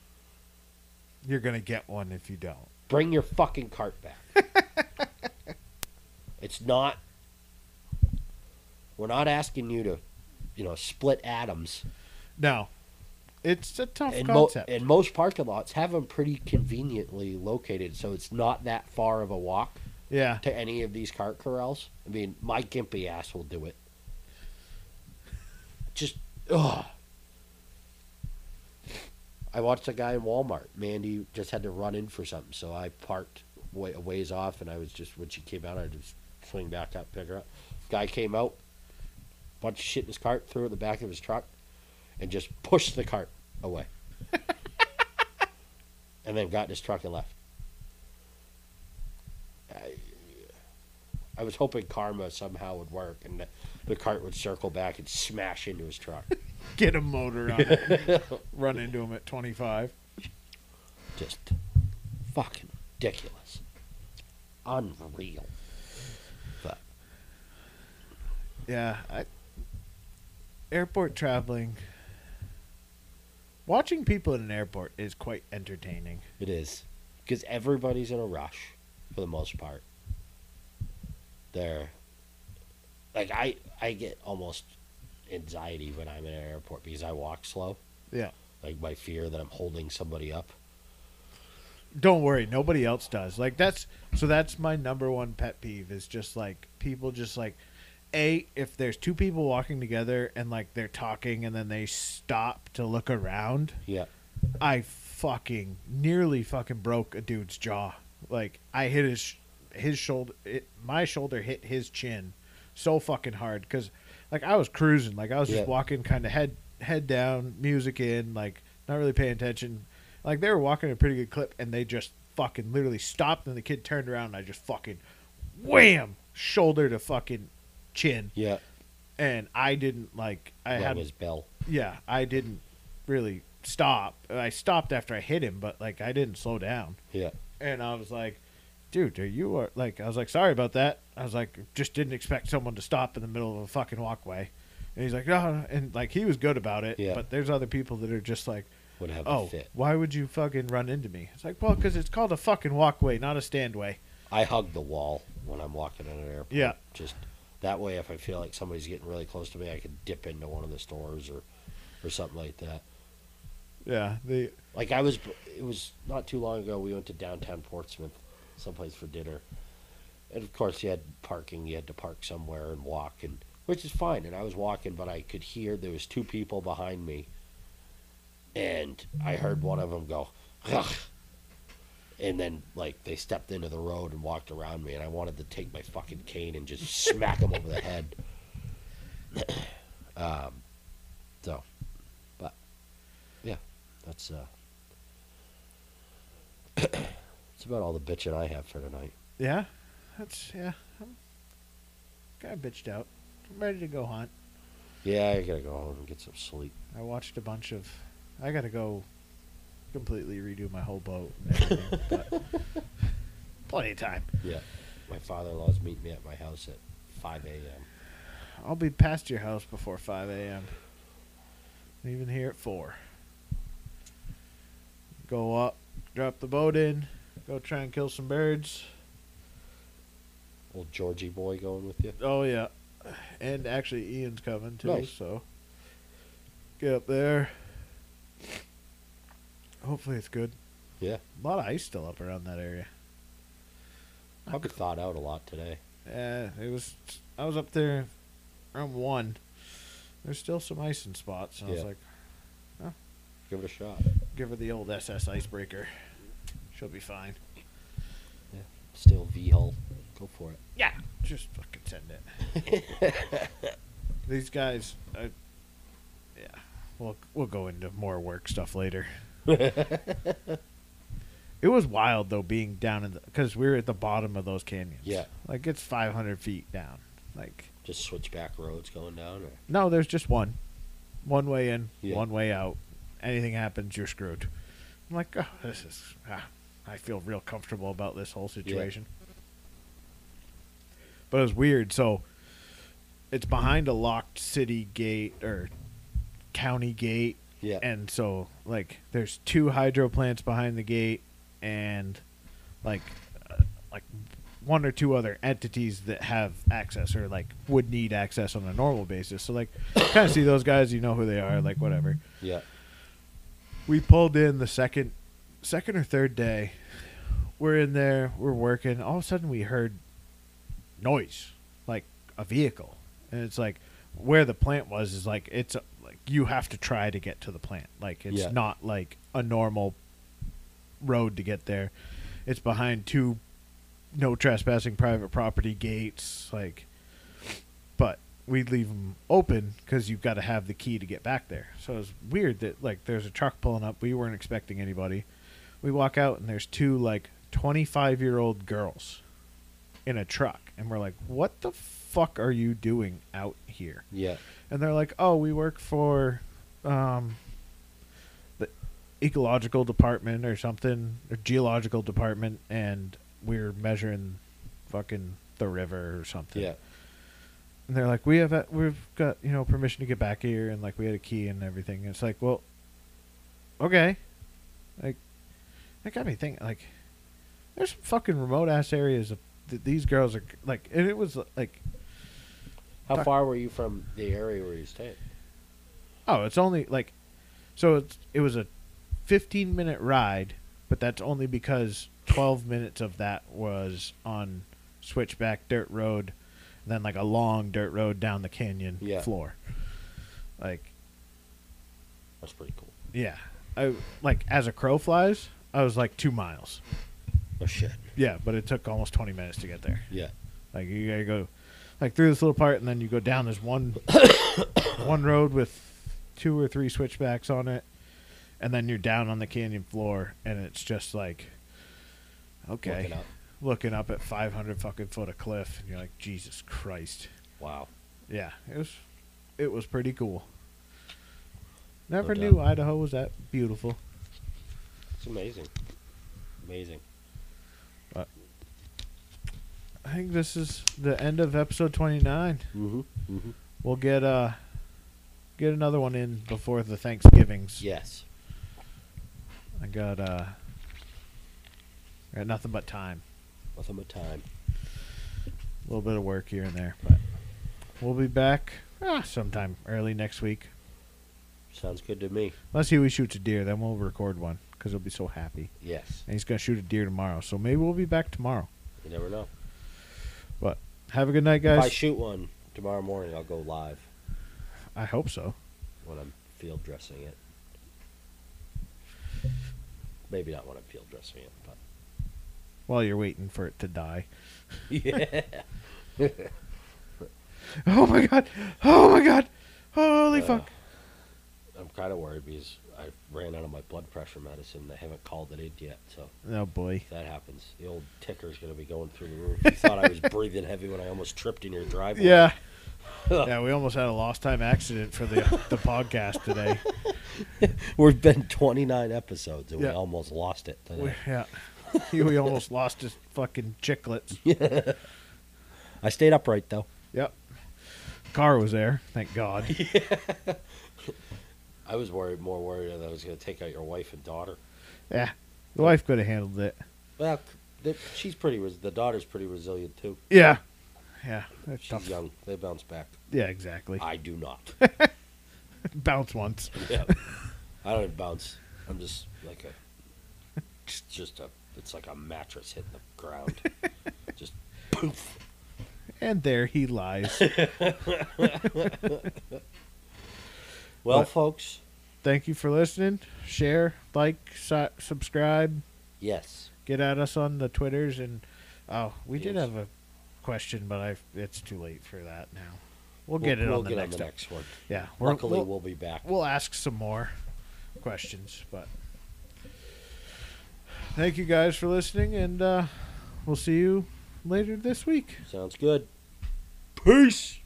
You're gonna get one if you don't. bring your fucking cart back. it's not. We're not asking you to, you know, split atoms. No, it's a tough And, mo- concept. and most parking lots have them pretty conveniently located, so it's not that far of a walk yeah, to any of these cart corrals. I mean, my gimpy ass will do it. Just, ugh. I watched a guy in Walmart. Mandy just had to run in for something, so I parked way, a ways off, and I was just when she came out, I just swing back up, pick her up. Guy came out, bunch of shit in his cart, threw it in the back of his truck, and just pushed the cart away, and then got in his truck and left. I, I was hoping karma somehow would work, and the, the cart would circle back and smash into his truck. get a motor on it. Run into him at 25. Just fucking ridiculous, unreal. But Yeah, I, airport traveling. Watching people in an airport is quite entertaining. it is because everybody's in a rush for the most part. They're like I I get almost anxiety when I'm in an airport because I walk slow. Yeah. Like my fear that I'm holding somebody up. Don't worry, nobody else does. Like that's so that's my number one pet peeve is just like people just like a if there's two people walking together and like they're talking and then they stop to look around, Yeah. I fucking nearly fucking broke a dude's jaw. Like I hit his his shoulder, it, my shoulder hit his chin so fucking hard because like I was cruising, like I was just Yeah. walking kind of head head down, music in, like not really paying attention. Like they were walking a pretty good clip, and they just fucking literally stopped, and the kid turned around, and I just fucking wham shoulder to fucking chin, Yeah. and I didn't like I Rung had his bell. yeah, I didn't really stop. I stopped after I hit him, but like I didn't slow down. Yeah. And I was like, dude, are you are like I was like, sorry about that. I was like, just didn't expect someone to stop in the middle of a fucking walkway. And he's like, no, and like he was good about it. Yeah. But there's other people that are just like, Would have oh, why would you fucking run into me? It's like, well, because it's called a fucking walkway, not a standway. I hug the wall when I'm walking in an airport. Yeah. Just that way, if I feel like somebody's getting really close to me, I could dip into one of the stores or, or something like that. Yeah. The Like I was, it was not too long ago. We went to downtown Portsmouth, someplace for dinner, and of course you had parking. You had to park somewhere and walk, and which is fine. And I was walking, but I could hear there was two people behind me, and I heard one of them go, Ugh. And then like they stepped into the road and walked around me, and I wanted to take my fucking cane and just smack them over the head. um, so, but yeah, that's uh. That's about all the bitching I have for tonight. yeah, that's yeah. I'm kind of bitched out. I'm ready to go hunt. Yeah, I gotta go home and get some sleep. I watched a bunch of. I got to go completely redo my whole boat. And everything, but plenty of time. Yeah. My father in law's meeting me at my house at 5 a.m. I'll be past your house before 5 a.m. Leaving here at 4. Go up, drop the boat in, go try and kill some birds. Old Georgie boy going with you. Oh, yeah. And actually, Ian's coming too, Nice. so get up there. Hopefully, it's good. Yeah. A lot of ice still up around that area. I Probably thawed out a lot today. Yeah, it was. I was up there around one. There's still some ice in spots. And I was Yeah. like, Give it a shot. give her the old SS icebreaker. She'll be fine. Yeah. Still V hull. Go for it. Yeah, just fucking send it. These guys, I, yeah, we'll we'll go into more work stuff later. it was wild though, being down in the because we were at the bottom of those canyons. Yeah. like it's 500 feet down. Like Just switchback roads going down. Or? no, there's just one, one way in, Yeah. one way out. Anything happens, you're screwed. I'm like, oh, this is. Ah, I feel real comfortable about this whole situation. But it was weird. So it's behind a locked city gate or county gate, Yeah. and so like there's two hydro plants behind the gate, and like uh, like one or two other entities that have access or like would need access on a normal basis. So like kind of see those guys, you know who they are, like whatever yeah. we pulled in the second second or third day we're in there we're working all of a sudden we heard noise like a vehicle and it's like where the plant was is like it's you have to try to get to the plant like it's Yeah. not like a normal road to get there it's behind two no trespassing private property gates like but we leave them open because you've got to have the key to get back there. So it's weird that like there's a truck pulling up. We weren't expecting anybody. We walk out and there's two like 25 year old girls in a truck, and we're like, "What the fuck are you doing out here?" Yeah. And they're like, "Oh, we work for um, the ecological department or something, or geological department, and we're measuring fucking the river or something." Yeah. and they're like, "We have a, we've got you know permission to get back here, and like we had a key and everything." And it's like, well, okay, like that got me thinking. Like, there's some fucking remote ass areas of that these girls are like, and it was like, How far were you from the area where you stayed? oh, it's only like, so it's it was a 15 minute ride, but that's only because 12 minutes of that was on switchback dirt road, then like a long dirt road down the canyon Yeah. floor. Like That's pretty cool. yeah, I like as a crow flies, I was like two miles. Oh shit. Yeah, but it took almost twenty minutes to get there. Yeah. Like you gotta go like through this little part and then you go down There's one one road with two or three switchbacks on it and then you're down on the canyon floor and it's just like okay Looking up. looking up at 500 fucking foot of cliff and you're like Jesus Christ Wow. yeah it was it was pretty cool never No knew. Idaho was that beautiful It's amazing. Amazing. I think this is the end of episode 29 Mm-hmm. Mm-hmm. we'll get uh get another one in before the Thanksgivings Yes. I got uh I got nothing but time. Nothing but time. A little bit of work here and there, but we'll be back ah, sometime early next week. Sounds good to me. Unless Huey shoots a deer, then we'll record one because he'll be so happy. Yes. And he's gonna shoot a deer tomorrow, so maybe we'll be back tomorrow. You never know. Have a good night, guys. If I shoot one tomorrow morning, I'll go live I hope so. when I'm field dressing it. Maybe not when I'm field dressing it, but While you're waiting for it to die. yeah. Oh my god! Oh my god! Holy Uh, fuck! I'm kind of worried because I ran out of my blood pressure medicine. They haven't called it in yet, so Oh boy! if that happens, the old ticker's gonna be going through the roof. You thought I was breathing heavy when I almost tripped in your driveway. Yeah. Yeah, we almost had a lost time accident for the the podcast today. We've been 29 episodes and Yeah. we almost lost it We, yeah, Huey almost lost his fucking chiclets. I stayed upright though. Yep. Car was there, thank God. I was worried, more worried that I was gonna take out your wife and daughter. Yeah, the wife could have handled it. Well, she's pretty. The daughter's pretty resilient too. Yeah, yeah, She's tough. young. They bounce back. Yeah, exactly. I do not. Bounce once. yeah. I don't bounce. I'm just like a. It's just a. It's like a mattress hitting the ground. just poof. And there he lies. Well, But- folks. Thank you for listening. Share, like, su- subscribe. Yes. Get at us on the Twitters and oh, we did have a question, but I it's too late for that now. We'll, We'll get it we'll on the get next on the next one. Yeah, Luckily, we'll, we'll be back. we'll ask some more questions, but thank you guys for listening, and uh, we'll see you later this week. Sounds good. Peace.